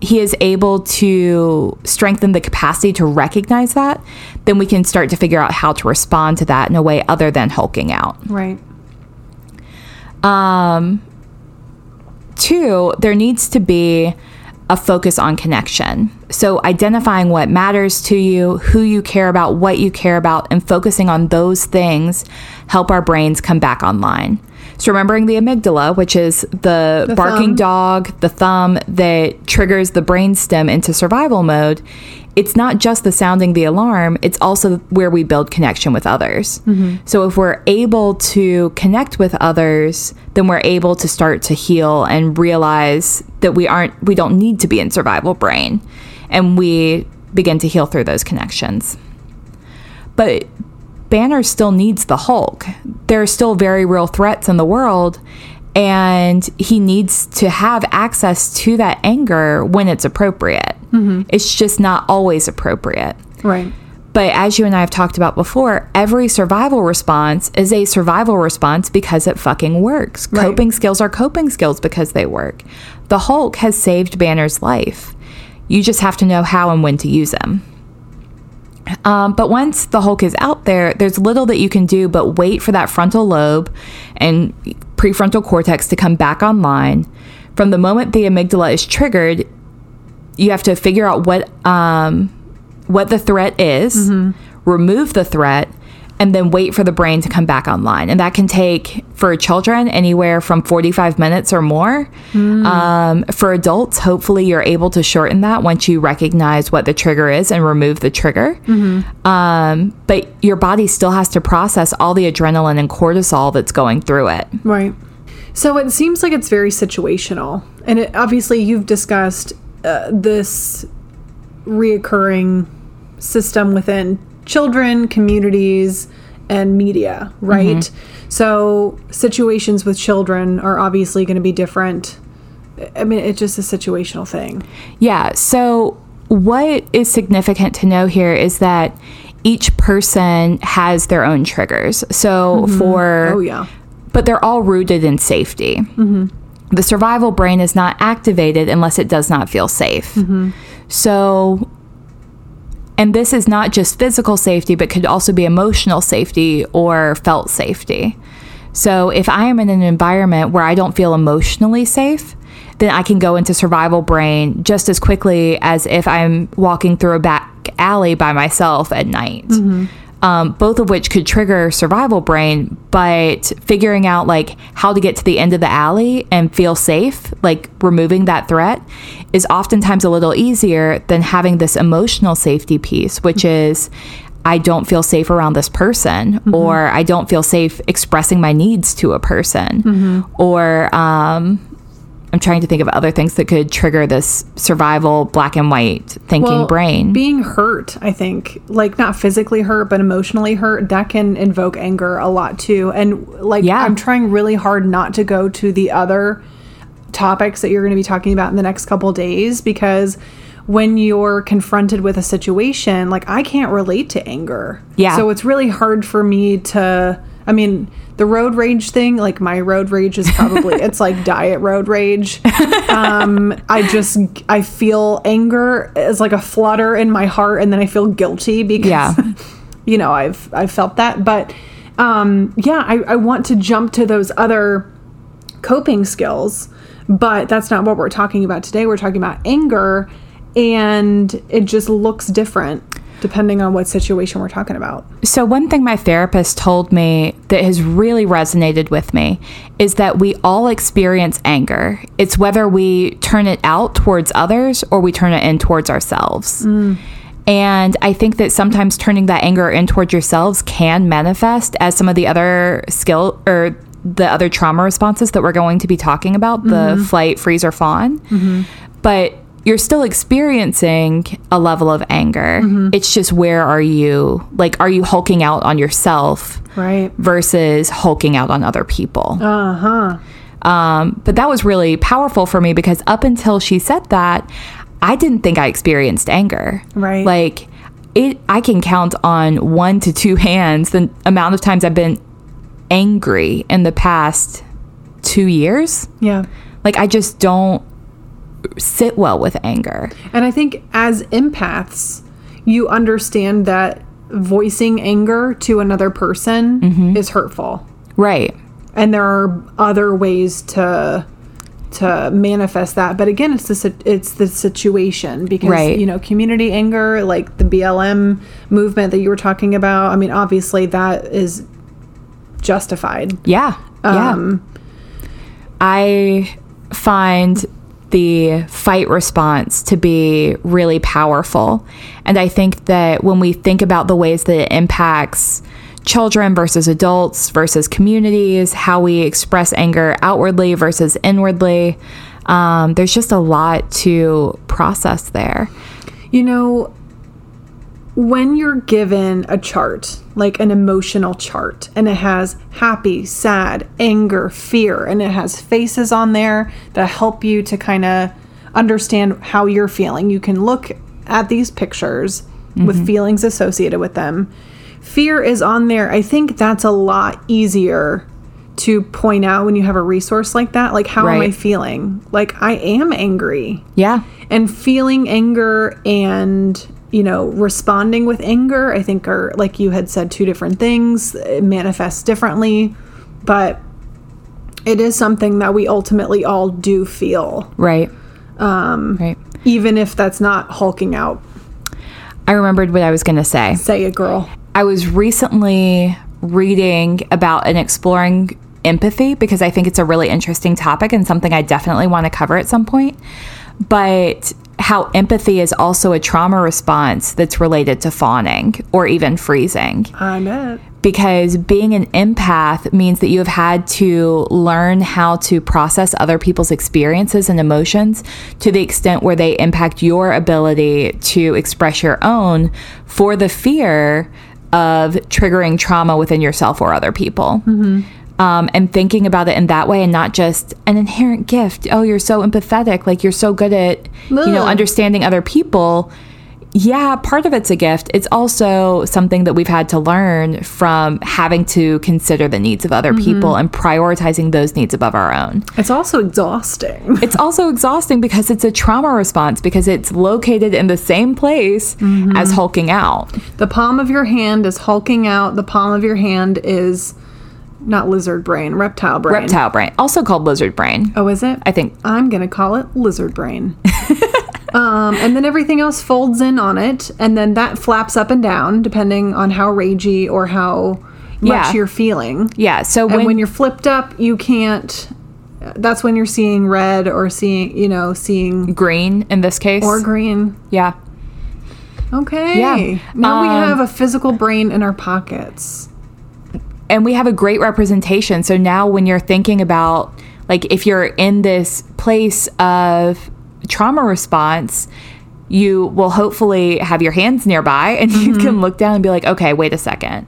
he is able to strengthen the capacity to recognize that, then we can start to figure out how to respond to that in a way other than hulking out. Right. Two, there needs to be a focus on connection. So, identifying what matters to you, who you care about, what you care about, and focusing on those things help our brains come back online. So, remembering the amygdala, which is the, The barking thumb. dog, the thumb that triggers the brainstem into survival mode, it's not just the sounding the alarm, it's also where we build connection with others. Mm-hmm. So if we're able to connect with others, then we're able to start to heal and realize that we aren't we don't need to be in survival brain and we begin to heal through those connections. But Banner still needs the Hulk. There are still very real threats in the world, and he needs to have access to that anger when it's appropriate. Mm-hmm. It's just not always appropriate. Right. But as you and I have talked about before, every survival response is a survival response because it fucking works. Right. Coping skills are coping skills because they work. The Hulk has saved Banner's life. You just have to know how and when to use them. Um, but once the Hulk is out there, there's little that you can do but wait for that frontal lobe and prefrontal cortex to come back online. From the moment the amygdala is triggered, you have to figure out what um, what the threat is, remove the threat, and then wait for the brain to come back online. And that can take for children anywhere from 45 minutes or more. Um, for adults, hopefully you're able to shorten that once you recognize what the trigger is and remove the trigger. Um, but your body still has to process all the adrenaline and cortisol that's going through it. Right. So it seems like it's very situational. And it, obviously, you've discussed uh, this reoccurring system within children, communities, and media, right? Mm-hmm. So situations with children are obviously going to be different. I mean, it's just a situational thing. Yeah. So, what is significant to know here is that each person has their own triggers. So, mm-hmm. for Oh, yeah. but they're all rooted in safety. Mm-hmm. The survival brain is not activated unless it does not feel safe. So, and this is not just physical safety, but could also be emotional safety or felt safety. So, if I am in an environment where I don't feel emotionally safe, then I can go into survival brain just as quickly as if I'm walking through a back alley by myself at night. Mm-hmm. Um, both of which could trigger survival brain, but figuring out like how to get to the end of the alley and feel safe, like removing that threat, is oftentimes a little easier than having this emotional safety piece, which is I don't feel safe around this person, or I don't feel safe expressing my needs to a person, or um, I'm trying to think of other things that could trigger this survival black and white thinking brain. Being hurt, I think, like not physically hurt, but emotionally hurt, that can invoke anger a lot too. And like, Yeah. I'm trying really hard not to go to the other topics that you're going to be talking about in the next couple days because when you're confronted with a situation, like I can't relate to anger. Yeah. So it's really hard for me to, I mean, the road rage thing, like my road rage is probably, it's like diet road rage. Um, I just, I feel anger as like a flutter in my heart and then I feel guilty because, Yeah. you know, I've, I've felt that. But um, yeah, I, I want to jump to those other coping skills, but that's not what we're talking about today. We're talking about anger and it just looks different depending on what situation we're talking about. So, one thing my therapist told me that has really resonated with me is that we all experience anger. It's whether we turn it out towards others or we turn it in towards ourselves. Mm. And I think that sometimes turning that anger in towards yourselves can manifest as some of the other skill or the other trauma responses that we're going to be talking about the mm-hmm. flight, freeze, or fawn. Mm-hmm. But you're still experiencing a level of anger. It's just where are you? Like, are you hulking out on yourself Right. versus hulking out on other people? Uh huh. Um, but that was really powerful for me because up until she said that, I didn't think I experienced anger. Right. Like it, I can count on one to two hands the amount of times I've been angry in the past two years. Yeah. Like I just don't sit well with anger. And I think as empaths, you understand that voicing anger to another person Mm-hmm. is hurtful. Right. And there are other ways to to manifest that. But again, it's the it's the situation because Right. you know, community anger like the BLM movement that you were talking about, I mean, obviously that is justified. Yeah. Yeah. Um, I find the fight response to be really powerful. And I think that when we think about the ways that it impacts children versus adults versus communities, how we express anger outwardly versus inwardly, um, there's just a lot to process there. You know, when you're given a chart, like an emotional chart, and it has happy, sad, anger, fear, and it has faces on there that help you to kind of understand how you're feeling, you can look at these pictures with mm-hmm. feelings associated with them. Fear is on there. I think that's a lot easier to point out when you have a resource like that. Like, how am I feeling? Like, I am angry Yeah. and feeling anger and you know responding with anger i think are like you had said two different things it manifests differently but it is something that we ultimately all do feel Right. Um, right. even if that's not hulking out I remembered what I was going to say. say it girl I was recently reading about and exploring empathy because I think it's a really interesting topic and something I definitely want to cover at some point. But how empathy is also a trauma response that's related to fawning or even freezing. I bet. Because being an empath means that you have had to learn how to process other people's experiences and emotions to the extent where they impact your ability to express your own for the fear of triggering trauma within yourself or other people. Mm-hmm. Um, and thinking about it in that way and not just an inherent gift. Oh, you're so empathetic. Like you're so good at, you know, understanding other people yeah, part of it's a gift. It's also something that we've had to learn from having to consider the needs of other people and prioritizing those needs above our own. it's also exhausting It's also exhausting because it's a trauma response because it's located in the same place as hulking out. the palm of your hand is hulking out the palm of your hand is not lizard brain reptile brain Reptile brain, also called lizard brain. oh is it I think I'm gonna call it lizard brain. um, and then everything else folds in on it, and then that flaps up and down depending on how ragey or how much Yeah. you're feeling. yeah. So And when, when, you're flipped up, you can't. That's when you're seeing red or seeing, you know, seeing green in this case, or green. yeah, Okay. Yeah. Now we Um, have a physical brain in our pockets. And we have a great representation. So now when you're thinking about like if you're in this place of trauma response, you will hopefully have your hands nearby and you mm-hmm. can look down and be like, "Okay, wait a second.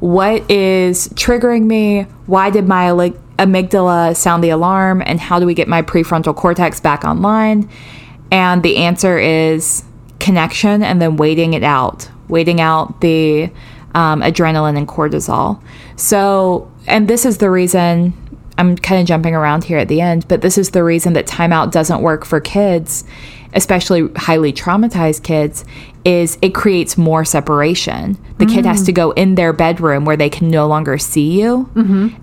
What is triggering me? Why did my like amygdala sound the alarm and how do we get my prefrontal cortex back online?" And the answer is connection and then waiting it out, waiting out the um, adrenaline and cortisol. So, and this is the reason I'm kind of jumping around here at the end, but this is the reason that timeout doesn't work for kids, especially highly traumatized kids, is it creates more separation. The kid has to go in their bedroom where they can no longer see you,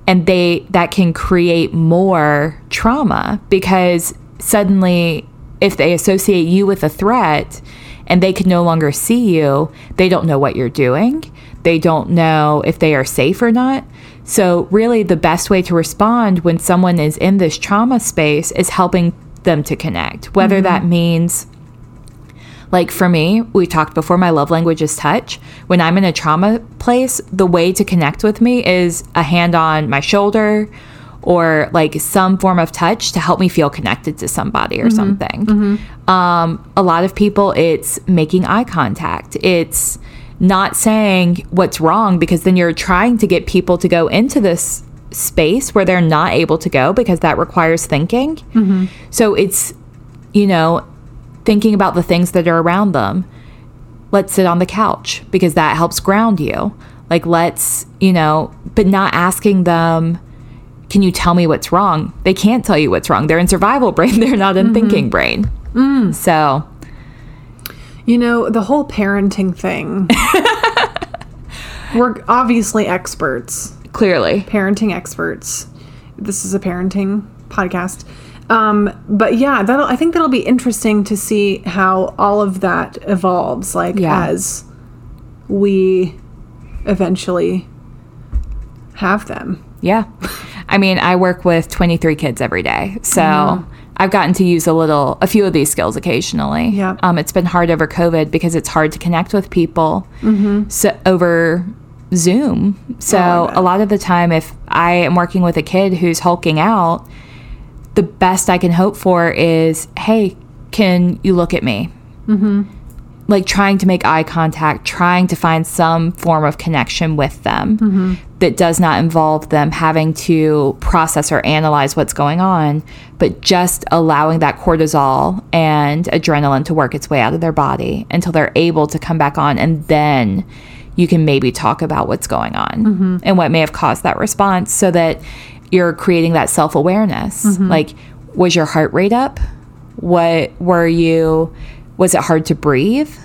and they that can create more trauma because suddenly if they associate you with a threat and they can no longer see you, they don't know what you're doing. They don't know if they are safe or not. So, really, the best way to respond when someone is in this trauma space is helping them to connect, whether mm-hmm. that means like for me, we talked before, my love language is touch. When I'm in a trauma place, the way to connect with me is a hand on my shoulder or like some form of touch to help me feel connected to somebody or mm-hmm. something. Mm-hmm. Um, a lot of people, it's making eye contact. It's not saying what's wrong because then you're trying to get people to go into this space where they're not able to go because that requires thinking. Mm-hmm. So it's, you know, thinking about the things that are around them. Let's sit on the couch because that helps ground you. Like, let's, you know, but not asking them, can you tell me what's wrong? They can't tell you what's wrong. They're in survival brain, they're not in thinking brain. So, You know, the whole parenting thing. We're obviously experts, clearly. parenting experts. This is a parenting podcast. Um, but yeah, that'll I think that'll be interesting to see how all of that evolves like Yeah. as we eventually have them. Yeah. I mean, I work with 23 kids every day. So mm-hmm. I've gotten to use a little, a few of these skills occasionally. Yeah. Um, it's been hard over COVID because it's hard to connect with people mm-hmm. so, over Zoom. So Oh, a lot of the time, if I am working with a kid who's hulking out, the best I can hope for is, hey, can you look at me? Mm-hmm. like trying to make eye contact, trying to find some form of connection with them that does not involve them having to process or analyze what's going on, but just allowing that cortisol and adrenaline to work its way out of their body until they're able to come back on. And then you can maybe talk about what's going on mm-hmm. and what may have caused that response so that you're creating that self awareness. Mm-hmm. Like, was your heart rate up? What were you? Was it hard to breathe?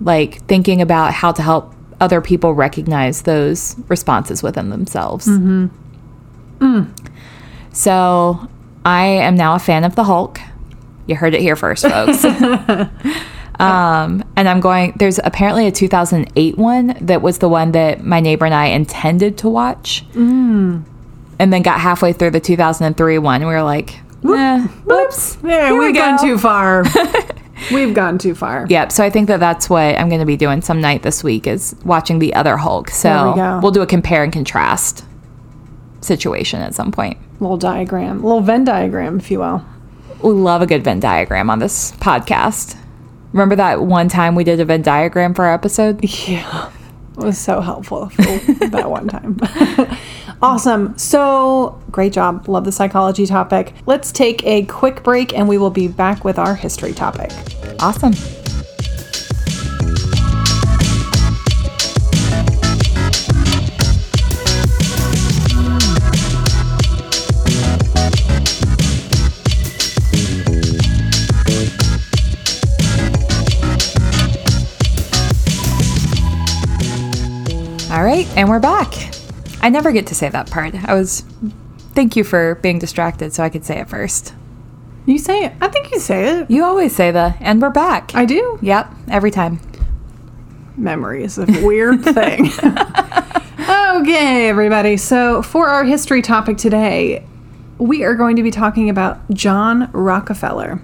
Like thinking about how to help other people recognize those responses within themselves. So I am now a fan of the Hulk. You heard it here first, folks. um, and I'm going, there's apparently a 2008 one that was the one that my neighbor and I intended to watch. And then got halfway through the 2003 one. And we were like, eh, whoops. Yeah, we we've gone too far. we've gone too far. Yep. So I think that that's what I'm going to be doing some night this week is watching the other Hulk. So we we'll do a compare and contrast situation at some point. Little diagram, little Venn diagram, if you will. We love a good Venn diagram on this podcast. Remember that one time we did a Venn diagram for our episode? Yeah. It was so helpful for that one time. awesome. So, great job. Love the psychology topic. Let's take a quick break and we will be back with our history topic. Awesome. All right, and we're back. I never get to say that part. I was. Thank you for being distracted so I could say it first. You say it. I think you say it. You always say the, and we're back. I do. Yep, every time. Memory is a weird thing. okay, everybody. So, for our history topic today, we are going to be talking about John Rockefeller.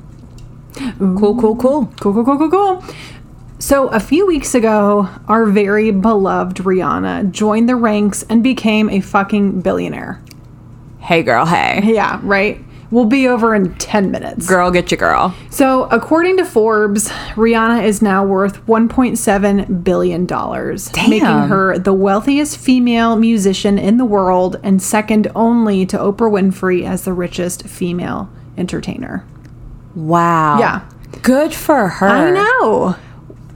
Cool, cool, cool. Cool, cool, cool, cool, cool. So, a few weeks ago, our very beloved Rihanna joined the ranks and became a fucking billionaire. Hey, girl, hey. Yeah, right? We'll be over in 10 minutes. Girl, get your girl. So, according to Forbes, Rihanna is now worth $1.7 billion, making her the wealthiest female musician in the world and second only to Oprah Winfrey as the richest female entertainer. Wow. Yeah. Good for her. I know.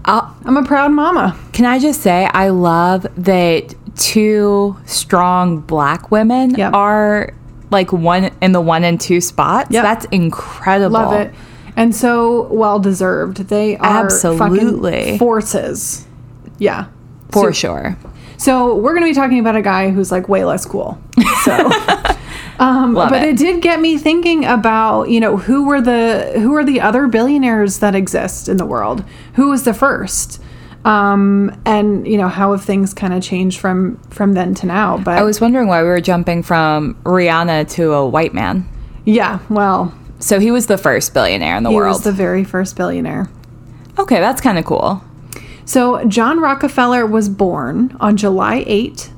I'll- I'm a proud mama. can I just say, I love that two strong black women Yep. are like one in the one and two spots. Yep. That's incredible. Love it. And so well deserved. They are Absolutely. forces. Yeah. For So- sure. So we're going to be talking about a guy who's like way less cool. So, um, but it. it. did get me thinking about you know who were the who are the other billionaires that exist in the world? Who was the first? Um, and you know how have things kind of changed from from then to now? But I was wondering why we were jumping from Rihanna to a white man. yeah, well, So he was the first billionaire in the he world. was the very first billionaire. okay, that's kind of cool. So John Rockefeller was born on July 8th,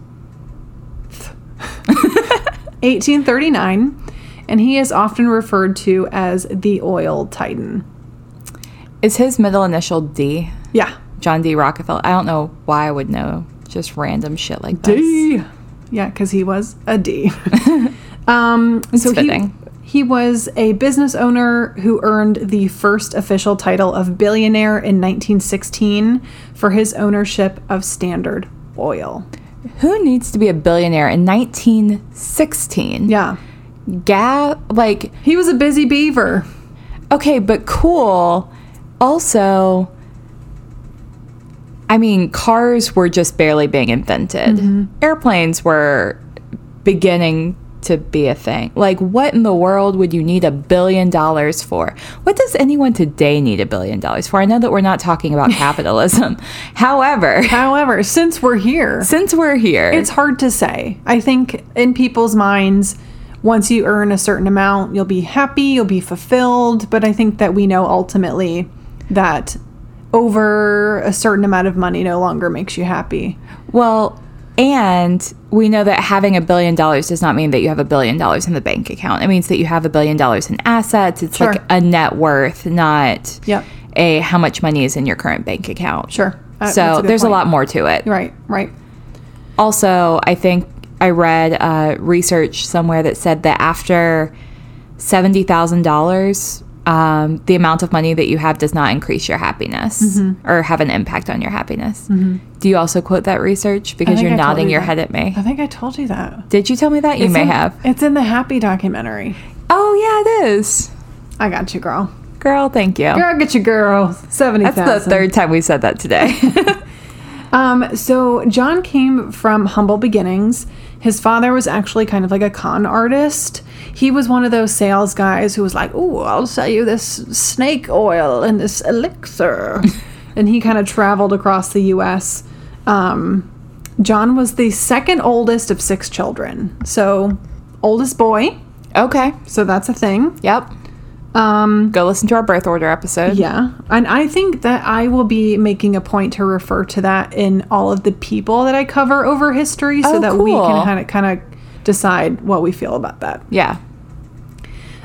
1839, and he is often referred to as the oil titan. Is his middle initial D? Yeah. John D. Rockefeller. I don't know why I would know just random shit like this. D. Yeah, because he was a D. um, so he, he was a business owner who earned the first official title of billionaire in 1916 for his ownership of Standard Oil. Who needs to be a billionaire in 1916? Yeah. Ga like He was a busy beaver. okay, but cool. Also, I mean, cars were just barely being invented. Mm-hmm. Airplanes were beginning to be a thing. Like, what in the world would you need a billion dollars for? What does anyone today need a billion dollars for? I know that we're not talking about capitalism. However, However, since we're here, since we're here, it's hard to say. I think in people's minds, once you earn a certain amount, you'll be happy, you'll be fulfilled. But I think that we know ultimately that over a certain amount of money no longer makes you happy. Well, and we know that having a billion dollars does not mean that you have a billion dollars in the bank account. It means that you have a billion dollars in assets. It's Sure. like a net worth, not Yep. a how much money is in your current bank account. Sure. Uh, so a there's a lot more to it. Right, right. Also, I think I read uh, research somewhere that said that after seventy thousand dollars, um, the amount of money that you have does not increase your happiness Mm-hmm. or have an impact on your happiness. Do you also quote that research? Because you're I nodding you your that. head at me. I think I told you that. Did you tell me that? You It's may in- have. It's in the Happy documentary. Oh yeah, it is. I got you, girl. Girl, thank you. Girl, get you, girl. Seventy That's thousand. the third time we said that today. Um, so John came from humble beginnings. His father was actually kind of like a con artist. He was one of those sales guys who was like, "Oh, I'll sell you this snake oil and this elixir," and he kind of traveled across the U.S. Um, John was the second oldest of six children, so oldest boy. okay. So that's a thing. Yep. Um, Go listen to our birth order episode. yeah. And I think that I will be making a point to refer to that in all of the people that I cover over history so Oh, that we can kind of kind of decide what we feel about that. Yeah.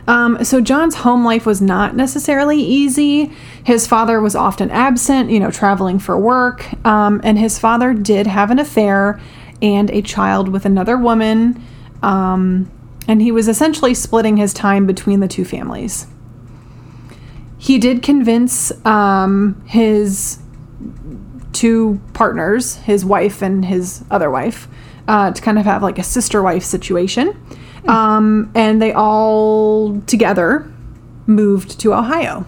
Um, so John's home life was not necessarily easy. His father was often absent, you know, traveling for work. Um, and his father did have an affair and a child with another woman. Um, and he was essentially splitting his time between the two families. He did convince um, his two partners, his wife and his other wife, uh, to kind of have like a sister wife situation. Um, and they all together moved to Ohio.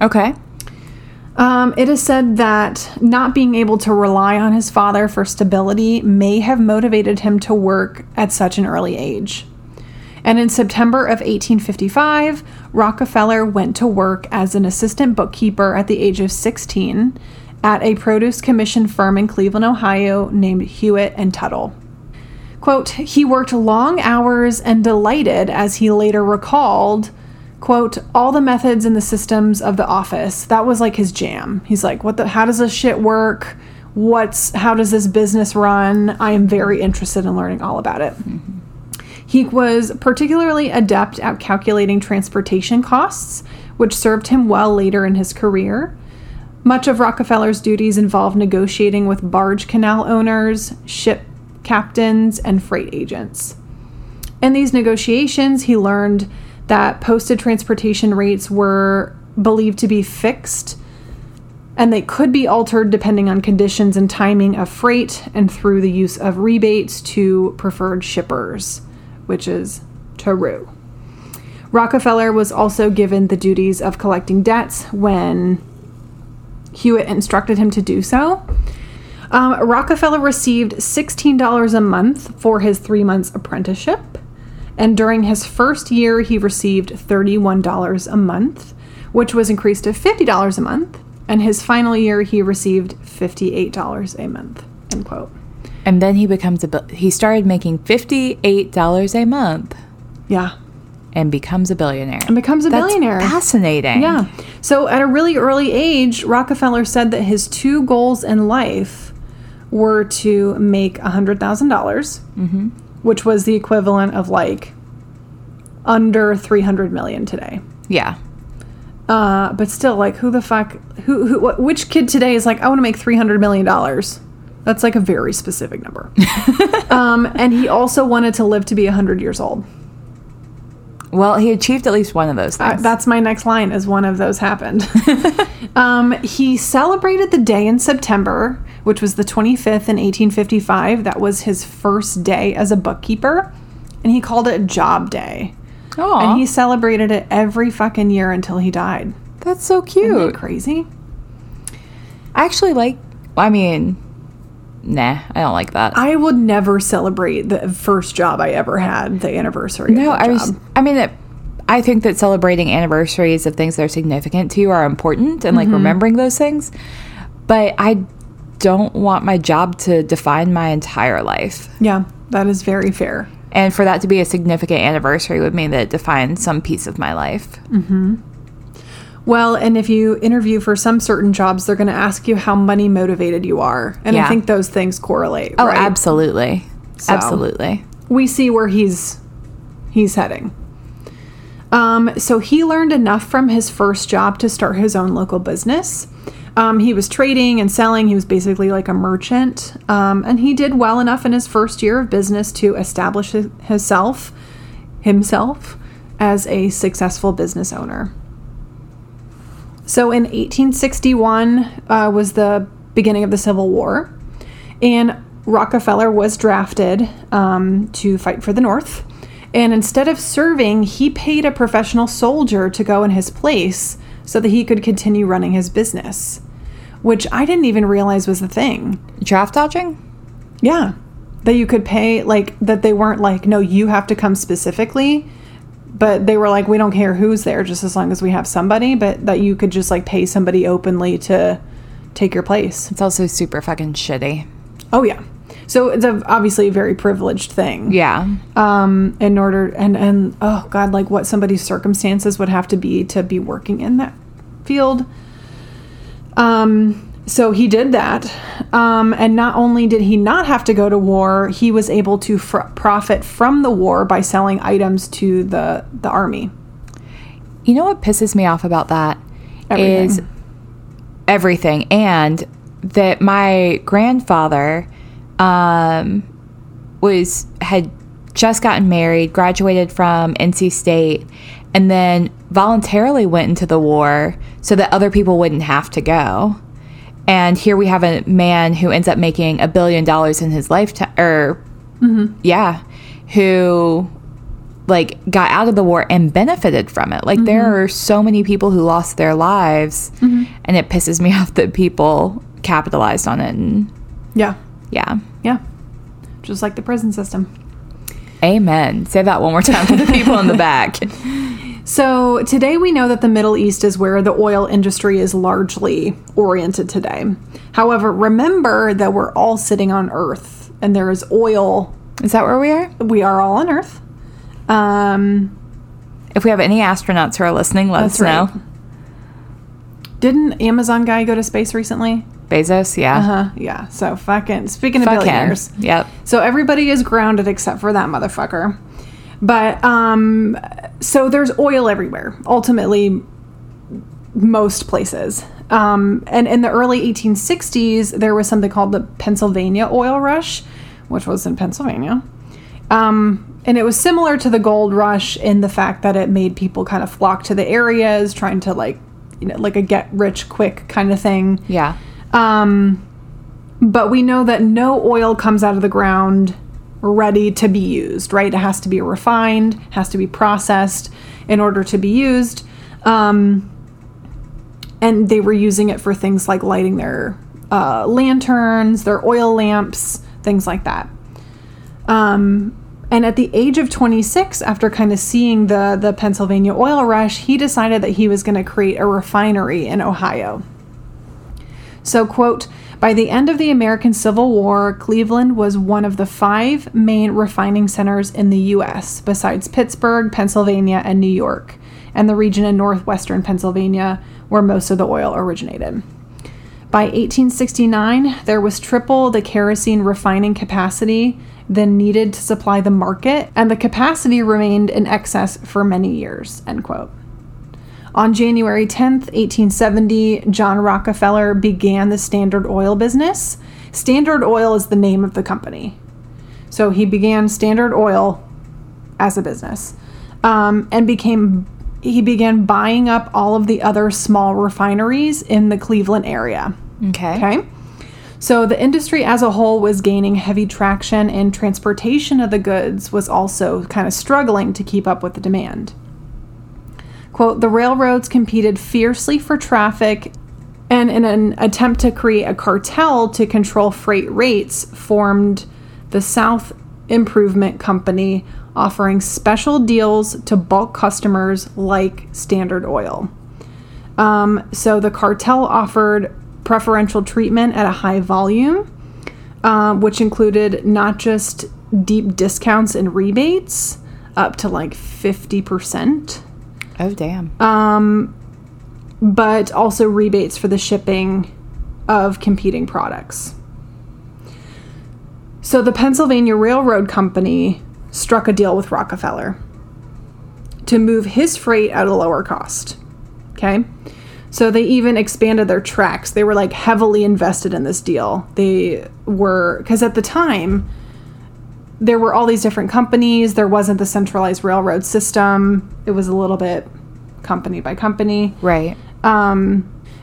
Okay. Um, it is said that not being able to rely on his father for stability may have motivated him to work at such an early age. And in September of 1855, Rockefeller went to work as an assistant bookkeeper at the age of 16 at a produce commission firm in Cleveland, Ohio named Hewitt and Tuttle. Quote, he worked long hours and delighted, as he later recalled, quote, all the methods and the systems of the office. That was like his jam. He's like, what the, how does this shit work? What's, how does this business run? I am very interested in learning all about it. Mm-hmm. He was particularly adept at calculating transportation costs, which served him well later in his career. Much of Rockefeller's duties involved negotiating with barge canal owners, ship captains, and freight agents. In these negotiations, he learned that posted transportation rates were believed to be fixed and they could be altered depending on conditions and timing of freight and through the use of rebates to preferred shippers, which is Taru. Rockefeller was also given the duties of collecting debts when Hewitt instructed him to do so. Um, Rockefeller received $16 a month for his three months apprenticeship. And during his first year, he received $31 a month, which was increased to $50 a month. And his final year, he received $58 a month. End quote. And then he becomes a he started making $58 a month Yeah. and becomes a billionaire. And becomes a That's billionaire. Fascinating. Yeah. So at a really early age, Rockefeller said that his two goals in life were to make $100,000, dollars which was the equivalent of like under 300 million today. Yeah. Uh, but still, like, who the fuck, who, who, which kid today is like, I want to make $300 million? That's like a very specific number. um, and he also wanted to live to be 100 years old. Well, he achieved at least one of those Uh, things. that's my next line as one of those happened. um, he celebrated the day in September, which was the 25th in 1855. That was his first day as a bookkeeper. And he called it Job Day. Aw, And he celebrated it every fucking year until he died. that's so Isn't that cute. crazy? I actually like. I mean, nah, I don't like that. I would never celebrate the first job I ever had, the anniversary. no, of the I job. was. I mean, it, I think that celebrating anniversaries of things that are significant to you are important, and like Mm-hmm. remembering those things. But I don't want my job to define my entire life. Yeah, that is very fair. And for that to be a significant anniversary would mean that it defines some piece of my life. Well, and if you interview for some certain jobs, they're going to ask you how money motivated you are. And I think those things correlate. Oh, right? absolutely. So- Absolutely. We see where he's he's heading. Um, so he learned enough from his first job to start his own local business. Um, he was trading and selling. He was basically like a merchant. Um, and he did well enough in his first year of business to establish hi- himself himself as a successful business owner. So in 1861 uh, was the beginning of the Civil War, and Rockefeller was drafted um, to fight for the North. And instead of serving, he paid a professional soldier to go in his place so that he could continue running his business, which I didn't even realize was a thing. Draft dodging? Yeah. That you could pay, like, that they weren't like, no, you have to come specifically. But they were like, we don't care who's there, just as long as we have somebody. But that you could just, like, pay somebody openly to take your place. It's also super fucking shitty. Oh, yeah. So it's a, obviously a very privileged thing. Yeah. Um, in order, and, and, oh, God, like what somebody's circumstances would have to be to be working in that field. Um, so he did that. Um, and not only did he not have to go to war, he was able to fr- profit from the war by selling items to the, the army. You know what pisses me off about that Everything. is everything, and that my grandfather um, was had just gotten married, graduated from NC State, and then voluntarily went into the war so that other people wouldn't have to go. And here we have a man who ends up making a billion dollars in his lifetime, or mm-hmm. yeah, who like got out of the war and benefited from it. Like there mm-hmm. are so many people who lost their lives, mm-hmm. and it pisses me off that people capitalized on it. And Yeah. yeah, Yeah. Just like the prison system. amen. Say that one more time for the people in the back. So, today we know that the Middle East is where the oil industry is largely oriented today. However, remember that we're all sitting on Earth and there is oil. Is that where we are? We are all on Earth. Um, If we have any astronauts who are listening, let us know. right. didn't Amazon guy go to space recently? Bezos, yeah. Uh huh. Yeah. So, fucking, speaking of Fuck him. Yep. So everybody is grounded except for that motherfucker. But um so there's oil everywhere. Ultimately most places. Um and in the early 1860s there was something called the Pennsylvania oil rush, which was in Pennsylvania. Um and it was similar to the gold rush in the fact that it made people kind of flock to the areas trying to like you know like a get rich quick kind of thing. Yeah. Um, but we know that no oil comes out of the ground ready to be used, right? It has to be refined, has to be processed in order to be used. Um, and they were using it for things like lighting their uh, lanterns, their oil lamps, things like that. Um, and at the age of 26, after kind of seeing the the Pennsylvania oil rush, he decided that he was going to create a refinery in Ohio. So, quote, by the end of the American Civil War, Cleveland was one of the five main refining centers in the U.S., besides Pittsburgh, Pennsylvania, and New York, and the region in northwestern Pennsylvania where most of the oil originated. By 1869, there was triple the kerosene refining capacity than needed to supply the market, and the capacity remained in excess for many years. End quote. On January 10th, 1870, John Rockefeller began the Standard Oil business, Standard Oil is the name of the company. So he began Standard Oil as a business um, and became he began buying up all of the other small refineries in the Cleveland area. Okay. Okay. So the industry as a whole was gaining heavy traction, and transportation of the goods was also kind of struggling to keep up with the demand. Quote The railroads competed fiercely for traffic, and in an attempt to create a cartel to control freight rates, formed the South Improvement Company, offering special deals to bulk customers like Standard Oil. Um, so the cartel offered preferential treatment at a high volume, um, which included not just deep discounts and rebates up to like 50%, Oh, damn. Um, but also rebates for the shipping of competing products. So the Pennsylvania Railroad Company struck a deal with Rockefeller to move his freight at a lower cost. Okay? So they even expanded their tracks. They were like heavily invested in this deal. They were because at the time there were all these different companies. There wasn't the centralized railroad system. It was a little bit company by company. right.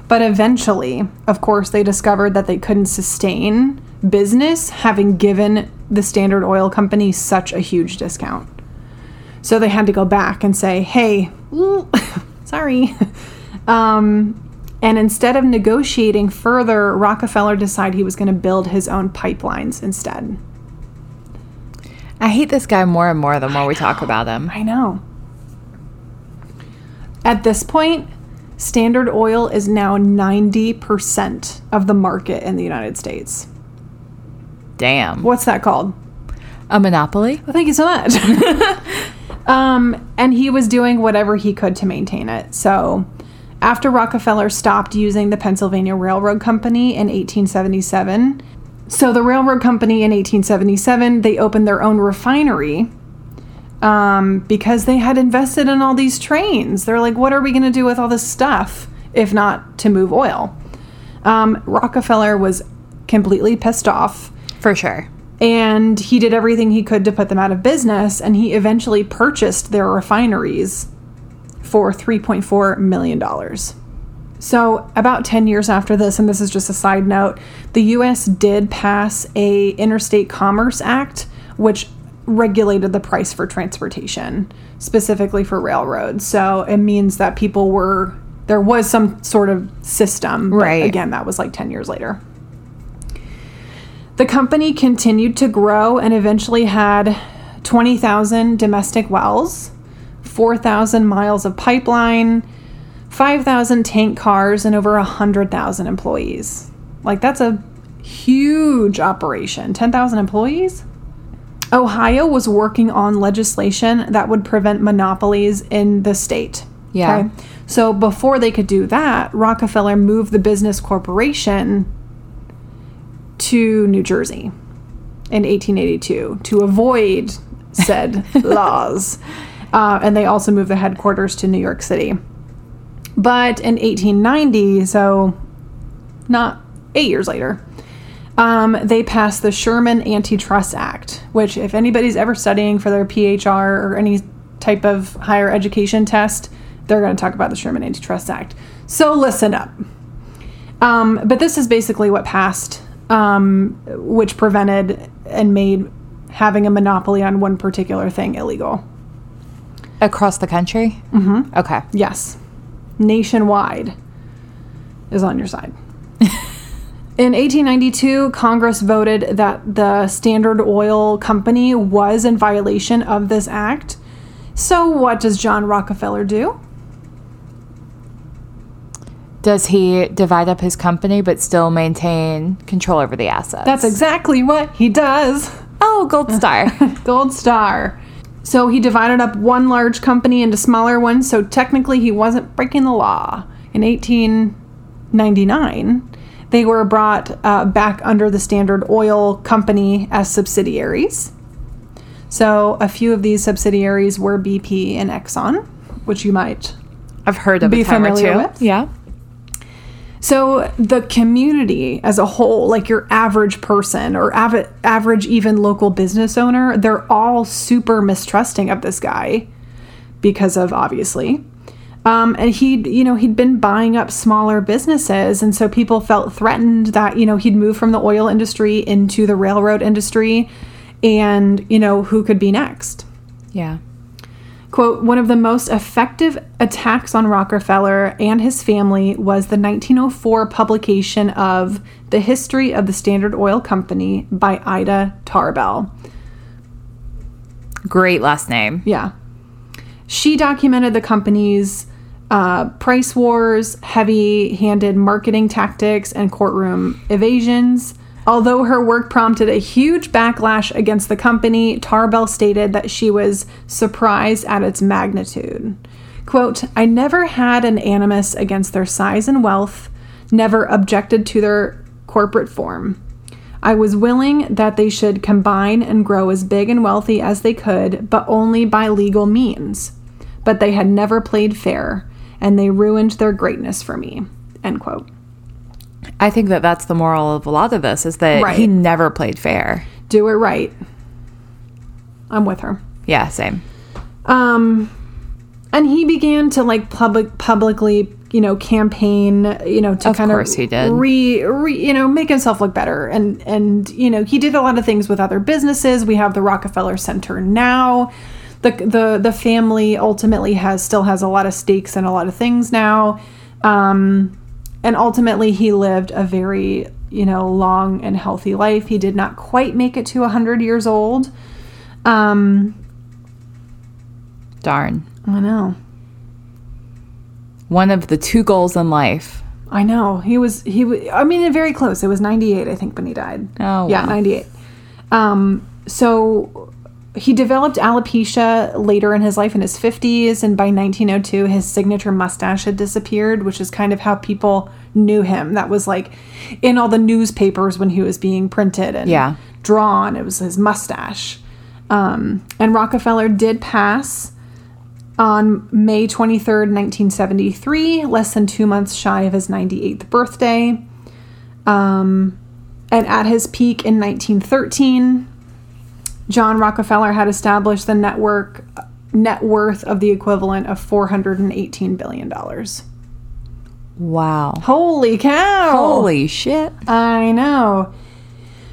But eventually, of course, they discovered that they couldn't sustain business having given the Standard Oil Company such a huge discount. So they had to go back and say, hey, sorry. Um, and instead of negotiating further, Rockefeller decided he was going to build his own pipelines instead. I hate this guy more and more the more we talk about him. I know. At this point, Standard Oil is now 90% of the market in the United States. Damn. What's that called? A monopoly? Well, thank you so much. um, and he was doing whatever he could to maintain it. So, after Rockefeller stopped using the Pennsylvania Railroad Company in 1877, so the railroad company in 1877 they opened their own refinery um, because they had invested in all these trains. They're like, what are we going to do with all this stuff if not to move oil? Um, Rockefeller was completely pissed off For sure. and he did everything he could to put them out of business and he eventually purchased their refineries for 3.4 million dollars so about 10 years after this and this is just a side note the us did pass a interstate commerce act which regulated the price for transportation specifically for railroads so it means that people were there was some sort of system Right. again that was like 10 years later the company continued to grow and eventually had 20,000 domestic wells, 4,000 miles of pipeline, 5,000 tank cars, and over 100,000 employees. Like, that's a huge operation. 10,000 employees? Ohio was working on legislation that would prevent monopolies in the state. Yeah. So before they could do that, Rockefeller moved the business corporation to New Jersey in 1882 to avoid said laws. Uh, and they also moved the headquarters to New York City. But in 1890, so not eight years later, um, they passed the Sherman Antitrust Act, which, if anybody's ever studying for their PHR or any type of higher education test, they're going to talk about the Sherman Antitrust Act. So listen up. Um, but this is basically what passed, um, which prevented and made having a monopoly on one particular thing illegal. Across the country? Mm-hmm. Okay. Yes. Nationwide is on your side. In 1892, Congress voted that the Standard Oil Company was in violation of this act. So, what does John Rockefeller do? Does he divide up his company but still maintain control over the assets? That's exactly what he does. Oh, Gold Star. Gold Star. So he divided up one large company into smaller ones, so technically he wasn't breaking the law. In 1899, they were brought uh, back under the Standard Oil Company as subsidiaries. So a few of these subsidiaries were BP and Exxon, which you might I've heard of Be a time or familiar two. with? Yeah. So the community as a whole, like your average person or av- average even local business owner, they're all super mistrusting of this guy because of obviously. Um, and he'd, you know, he'd been buying up smaller businesses, and so people felt threatened that you know he'd move from the oil industry into the railroad industry, and you know who could be next. Yeah. Quote, one of the most effective attacks on Rockefeller and his family was the 1904 publication of The History of the Standard Oil Company by Ida Tarbell. Great last name. Yeah. She documented the company's uh, price wars, heavy handed marketing tactics, and courtroom evasions. Although her work prompted a huge backlash against the company, Tarbell stated that she was surprised at its magnitude. Quote, I never had an animus against their size and wealth, never objected to their corporate form. I was willing that they should combine and grow as big and wealthy as they could, but only by legal means. But they had never played fair, and they ruined their greatness for me. End quote. I think that that's the moral of a lot of this is that Right. he never played fair. Do it right. I'm with her. Yeah, same. Um, and he began to like public publicly, you know, campaign, you know, to Of kind course of he did. re, re, you know, make himself look better. And and you know, he did a lot of things with other businesses. We have the Rockefeller Center now. The the the family ultimately has still has a lot of stakes and a lot of things now. Um, and ultimately he lived a very you know long and healthy life. He did not quite make it to 100 years old. Um, Darn. I know. One of the two goals in life. I know he was he was I mean very close. It was 98 I think when he died. Oh, yeah, wow. 98. Um so he developed alopecia later in his life in his 50s and by 1902 his signature mustache had disappeared, which is kind of how people knew him. That was like in all the newspapers when he was being printed and Yeah. drawn. It was his mustache. Um, and Rockefeller did pass on May 23rd, 1973, less than two months shy of his 98th birthday. Um, and at his peak in 1913, John Rockefeller had established the network net worth of the equivalent of 418 billion dollars. Wow. Holy cow! Holy shit. I know.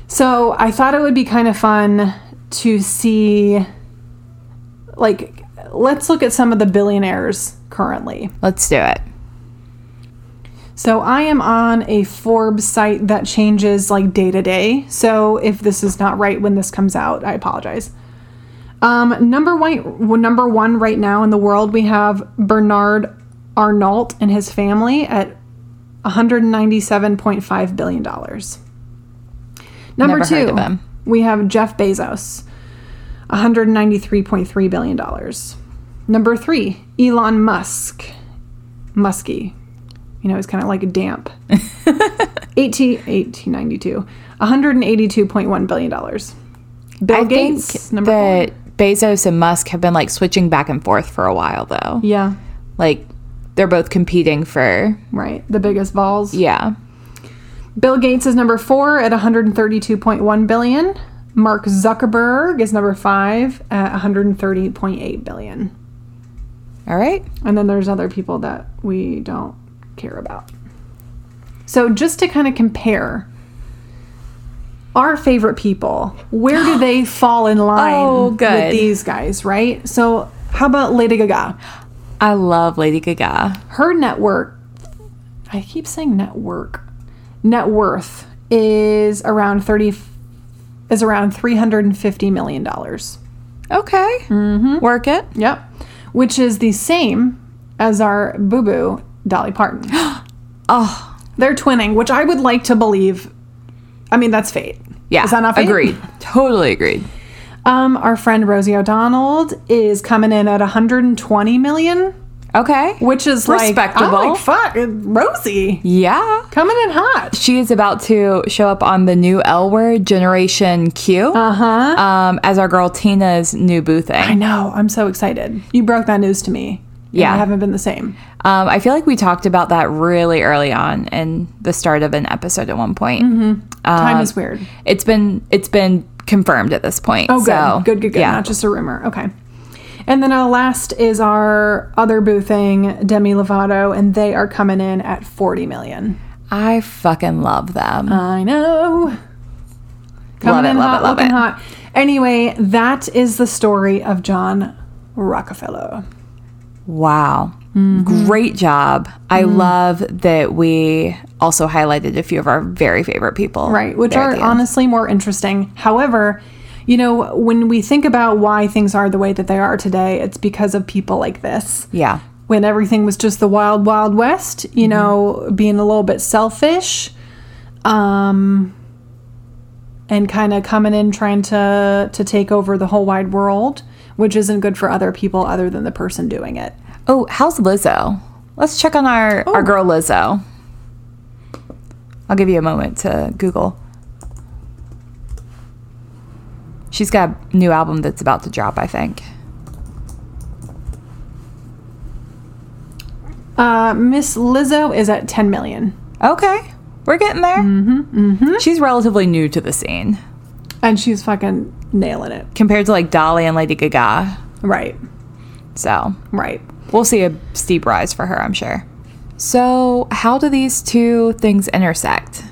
So I thought it would be kind of fun to see, like, let's look at some of the billionaires currently. Let's do it. So I am on a Forbes site that changes like day to day. So if this is not right when this comes out, I apologize. Um, number one, number one right now in the world, we have Bernard Arnault and his family at 197.5 billion dollars. Number Never two, heard of him. we have Jeff Bezos, 193.3 billion dollars. Number three, Elon Musk, Muskie. You know, he's kind of like a damp. 18, 1892, 182.1 billion dollars. Bill I Gates, think number that four. Bezos and Musk have been like switching back and forth for a while though. Yeah, Like they're both competing for right. The biggest balls. yeah. Bill Gates is number four at 132.1 billion. Mark Zuckerberg is number five at 130.8 billion. All right. And then there's other people that we don't care about. So just to kind of compare our favorite people, where do they fall in line Oh, with these guys, right? So how about Lady Gaga? I love Lady Gaga. Her network, I keep saying network, net worth is around 30 is around 350 million dollars. Okay. Mm-hmm. Work it. Yep. Which is the same as our boo boo, Dolly Parton. Oh, They're twinning, which I would like to believe. I mean, that's fate. yeah. Is that not fate? Agreed. Totally agreed. Um, our friend Rosie O'Donnell is coming in at 120 million, Okay. which is like, Respectable. I'm like, fuck, Rosie Yeah. coming in hot. She is about to show up on the new L word, Generation Q, Uh huh. um, as our girl Tina's new boo thing. I know. I'm so excited. You broke that news to me Yeah. I haven't been the same. Um, I feel like we talked about that really early on in the start of an episode at one point. Mm-hmm. Time Um, is weird. It's been it's been confirmed at this point. Oh, good. so, good, good, good. Yeah. Not just a rumor. Okay. And then our last is our other boo thing, Demi Lovato, and they are coming in at 40 million. I fucking love them. I know. Coming it, in love hot, it, love it. hot. Anyway, that is the story of John Rockefeller. Wow. Mm-hmm. Great job. I love that we also highlighted a few of our very favorite people. Right, which are honestly more interesting. However, you know, when we think about why things are the way that they are today, it's because of people like this. Yeah. When everything was just the wild, wild west, Mm-hmm. you know, being a little bit selfish, um, and kind of coming in trying to to take over the whole wide world, which isn't good for other people other than the person doing it. Oh, how's Lizzo? Let's check on our, our girl Lizzo. I'll give you a moment to Google. She's got a new album that's about to drop, I think. Uh, Miss Lizzo is at 10 million. Okay. We're getting there. Mm-hmm, She's relatively new to the scene And she's fucking nailing it. compared to like Dolly and Lady Gaga. Right. So Right. we'll see a steep rise for her, I'm sure. So, how do these two things intersect?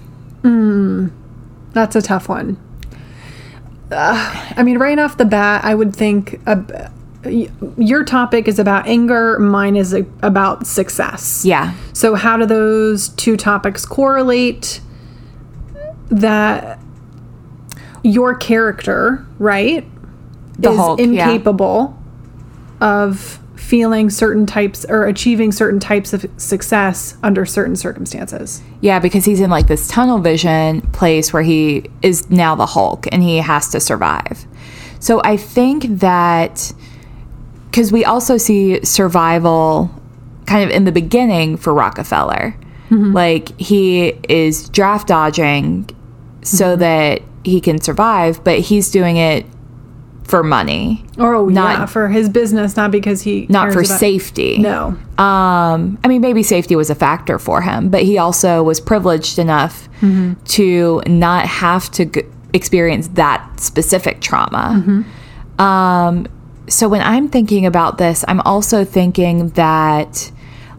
That's a tough one. Uh, I mean, right off the bat, I would think y- your topic is about anger, mine is a- about success. Yeah. So, how do those two topics correlate? That your character, right, The is Hulk, yeah. incapable of feeling certain types or achieving certain types of success under certain circumstances. Yeah, because he's in like this tunnel vision place where he is now the Hulk and he has to survive. So I think that because we also see survival kind of in the beginning for Rockefeller. Mm-hmm. Like he is draft dodging so mm-hmm. that he can survive, but he's doing it for money, Oh, Not- yeah, for his business, not because he not for safety. No, Um, I mean, maybe safety was a factor for him, but he also was privileged enough to not have to g- experience that specific trauma. Um, so when I'm thinking about this, I'm also thinking that,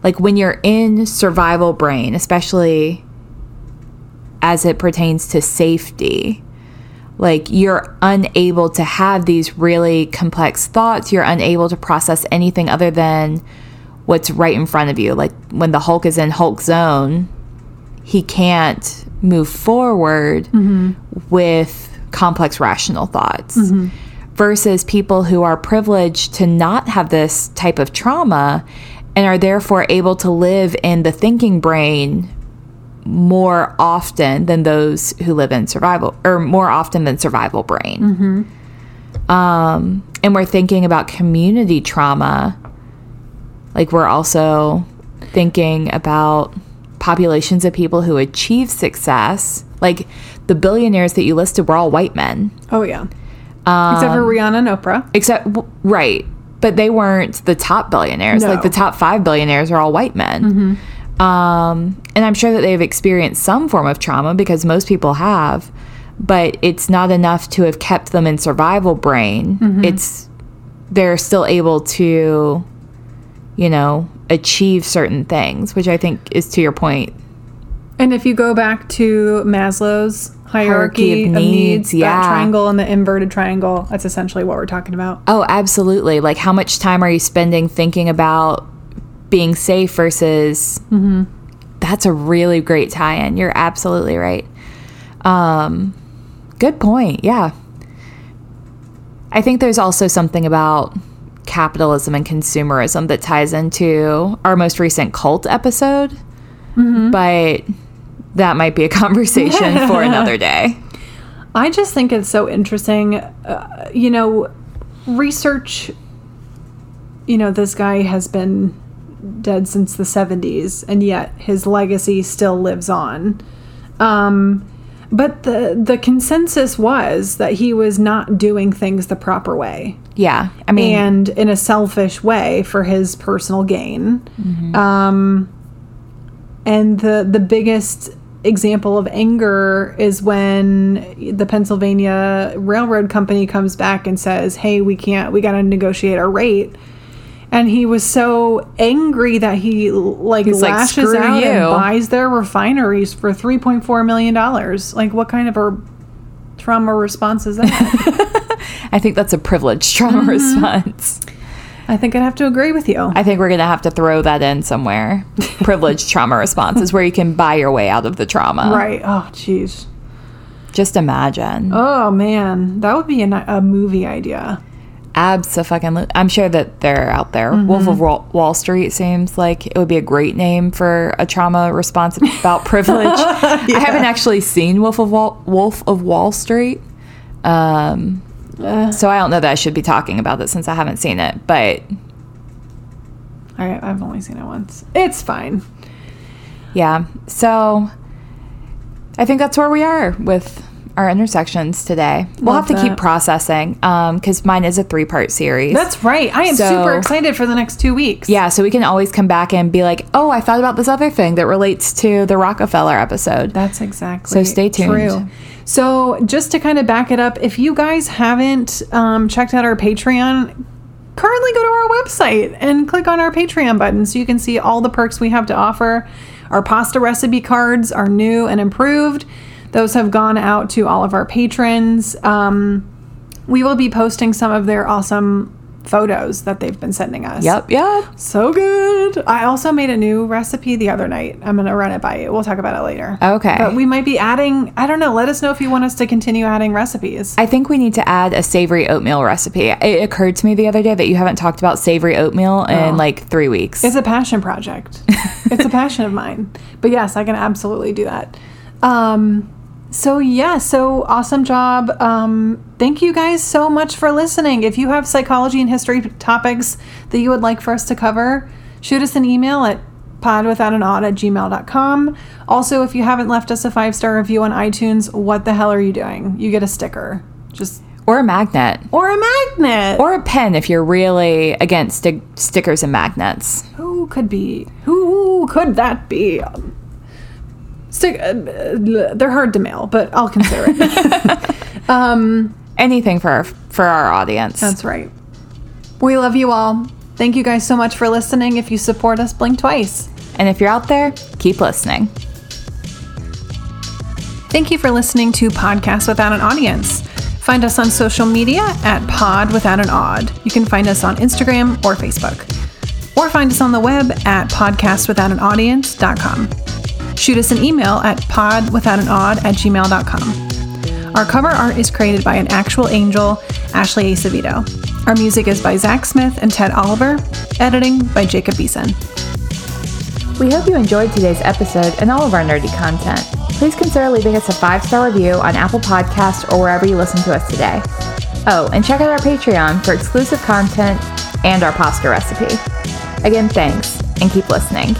like, when you're in survival brain, especially as it pertains to safety, like you're unable to have these really complex thoughts. You're unable to process anything other than what's right in front of you. Like when the hulk is in hulk zone he can't move forward mm-hmm. with complex rational thoughts mm-hmm. versus people who are privileged to not have this type of trauma and are therefore able to live in the thinking brain more often than those who live in survival or more often than survival brain. Mm-hmm. Um, and we're thinking about community trauma. Like we're also thinking about populations of people who achieve success. Like the billionaires that you listed were all white men, oh yeah, except for um, Rihanna and Oprah. except right, but they weren't the top billionaires. No. Like the top five billionaires are all white men. Mm-hmm. Um, and I'm sure that they've experienced some form of trauma because most people have, but it's not enough to have kept them in survival brain. It's they're still able to, you know, achieve certain things, which I think is to your point. And if you go back to Maslow's hierarchy, of, needs, yeah. that triangle and the inverted triangle, that's essentially what we're talking about. Oh, absolutely. Like, how much time are you spending thinking about being safe versus that's a really great tie in. You're absolutely right. Um, good point. Yeah. I think there's also something about capitalism and consumerism that ties into our most recent cult episode, but that might be a conversation for another day. I just think it's so interesting. Uh, you know, research, you know, this guy has been dead since the 70s, and yet his legacy still lives on. Um, But the the consensus was that he was not doing things the proper way Yeah. I mean, and in a selfish way for his personal gain. Um, and the the biggest example of anger is when the Pennsylvania Railroad Company comes back and says, "Hey, we can't. We got to negotiate our rate." And he was so angry that he like He's lashes "Screw out you." and buys their refineries for three point four million dollars. Like, what kind of a trauma response is that? I think that's a privileged trauma Mm-hmm. response. I think I'd have to agree with you. I think we're going to have to throw that in somewhere. Privileged trauma response is where you can buy your way out of the trauma. Right. Oh, jeez. Just imagine. Oh man, that would be a, a movie idea. Absolutely. I'm sure that they're out there. Wolf of Wall, Wall Street seems like it would be a great name for a trauma response about privilege. I haven't actually seen Wolf of Wall, Wolf of Wall Street. Um, so I don't know that I should be talking about it since I haven't seen it. But I, I've only seen it once. It's fine. yeah, so I think that's where we are with our intersections today. We'll have to keep that. processing because mine is a three part series. That's right. I am So- super excited for the next two weeks. Yeah, so we can always come back and be like, oh, I thought about this other thing that relates to the Rockefeller episode. That's exactly So stay tuned. True. So just to kind of back it up, if you guys haven't um, checked out our Patreon, currently go to our website and click on our Patreon button so you can see all the perks we have to offer. Our pasta recipe cards are new and improved. Those have gone out to all of our patrons. Um, we will be posting some of their awesome photos that they've been sending us. Yep, yep. So good. I also made a new recipe the other night. I'm going to run it by you. We'll talk about it later. Okay. But we might be adding, I don't know, let us know if you want us to continue adding recipes. I think we need to add a savory oatmeal recipe. It occurred to me the other day that you haven't talked about savory oatmeal in like three weeks. It's a passion project. it's a passion of mine. But yes, I can absolutely do that. Um, so yeah, so awesome job. Um, thank you guys so much for listening. If you have psychology and history topics that you would like for us to cover, shoot us an email at podwithoutanod at gmail.com. Also, if you haven't left us a five star review on iTunes, what the hell are you doing? You get a sticker. Just or a magnet. or a magnet. Or a pen if you're really against sti- stickers and magnets. Who could be? Who could that be? Stick. Uh, they're hard to mail, but I'll consider it. um, Anything for our, for our audience. that's right. We love you all. Thank you guys so much for listening. If you support us, blink twice. and if you're out there, keep listening. Thank you for listening to Podcast Without an Audience. Find us on social media at Pod Without an Odd. You can find us on Instagram or Facebook. Or find us on the web at podcastwithoutanaudience.com. Shoot us an email at podwithoutanod at gmail.com. Our cover art is created by an actual angel, Ashley Acevedo. Our music is by Zach Smith and Ted Oliver. Editing by Jacob Beeson. We hope you enjoyed today's episode and all of our nerdy content. Please consider leaving us a five star review on Apple Podcasts or wherever you listen to us today. Oh, and check out our Patreon for exclusive content and our pasta recipe. Again, thanks, and keep listening.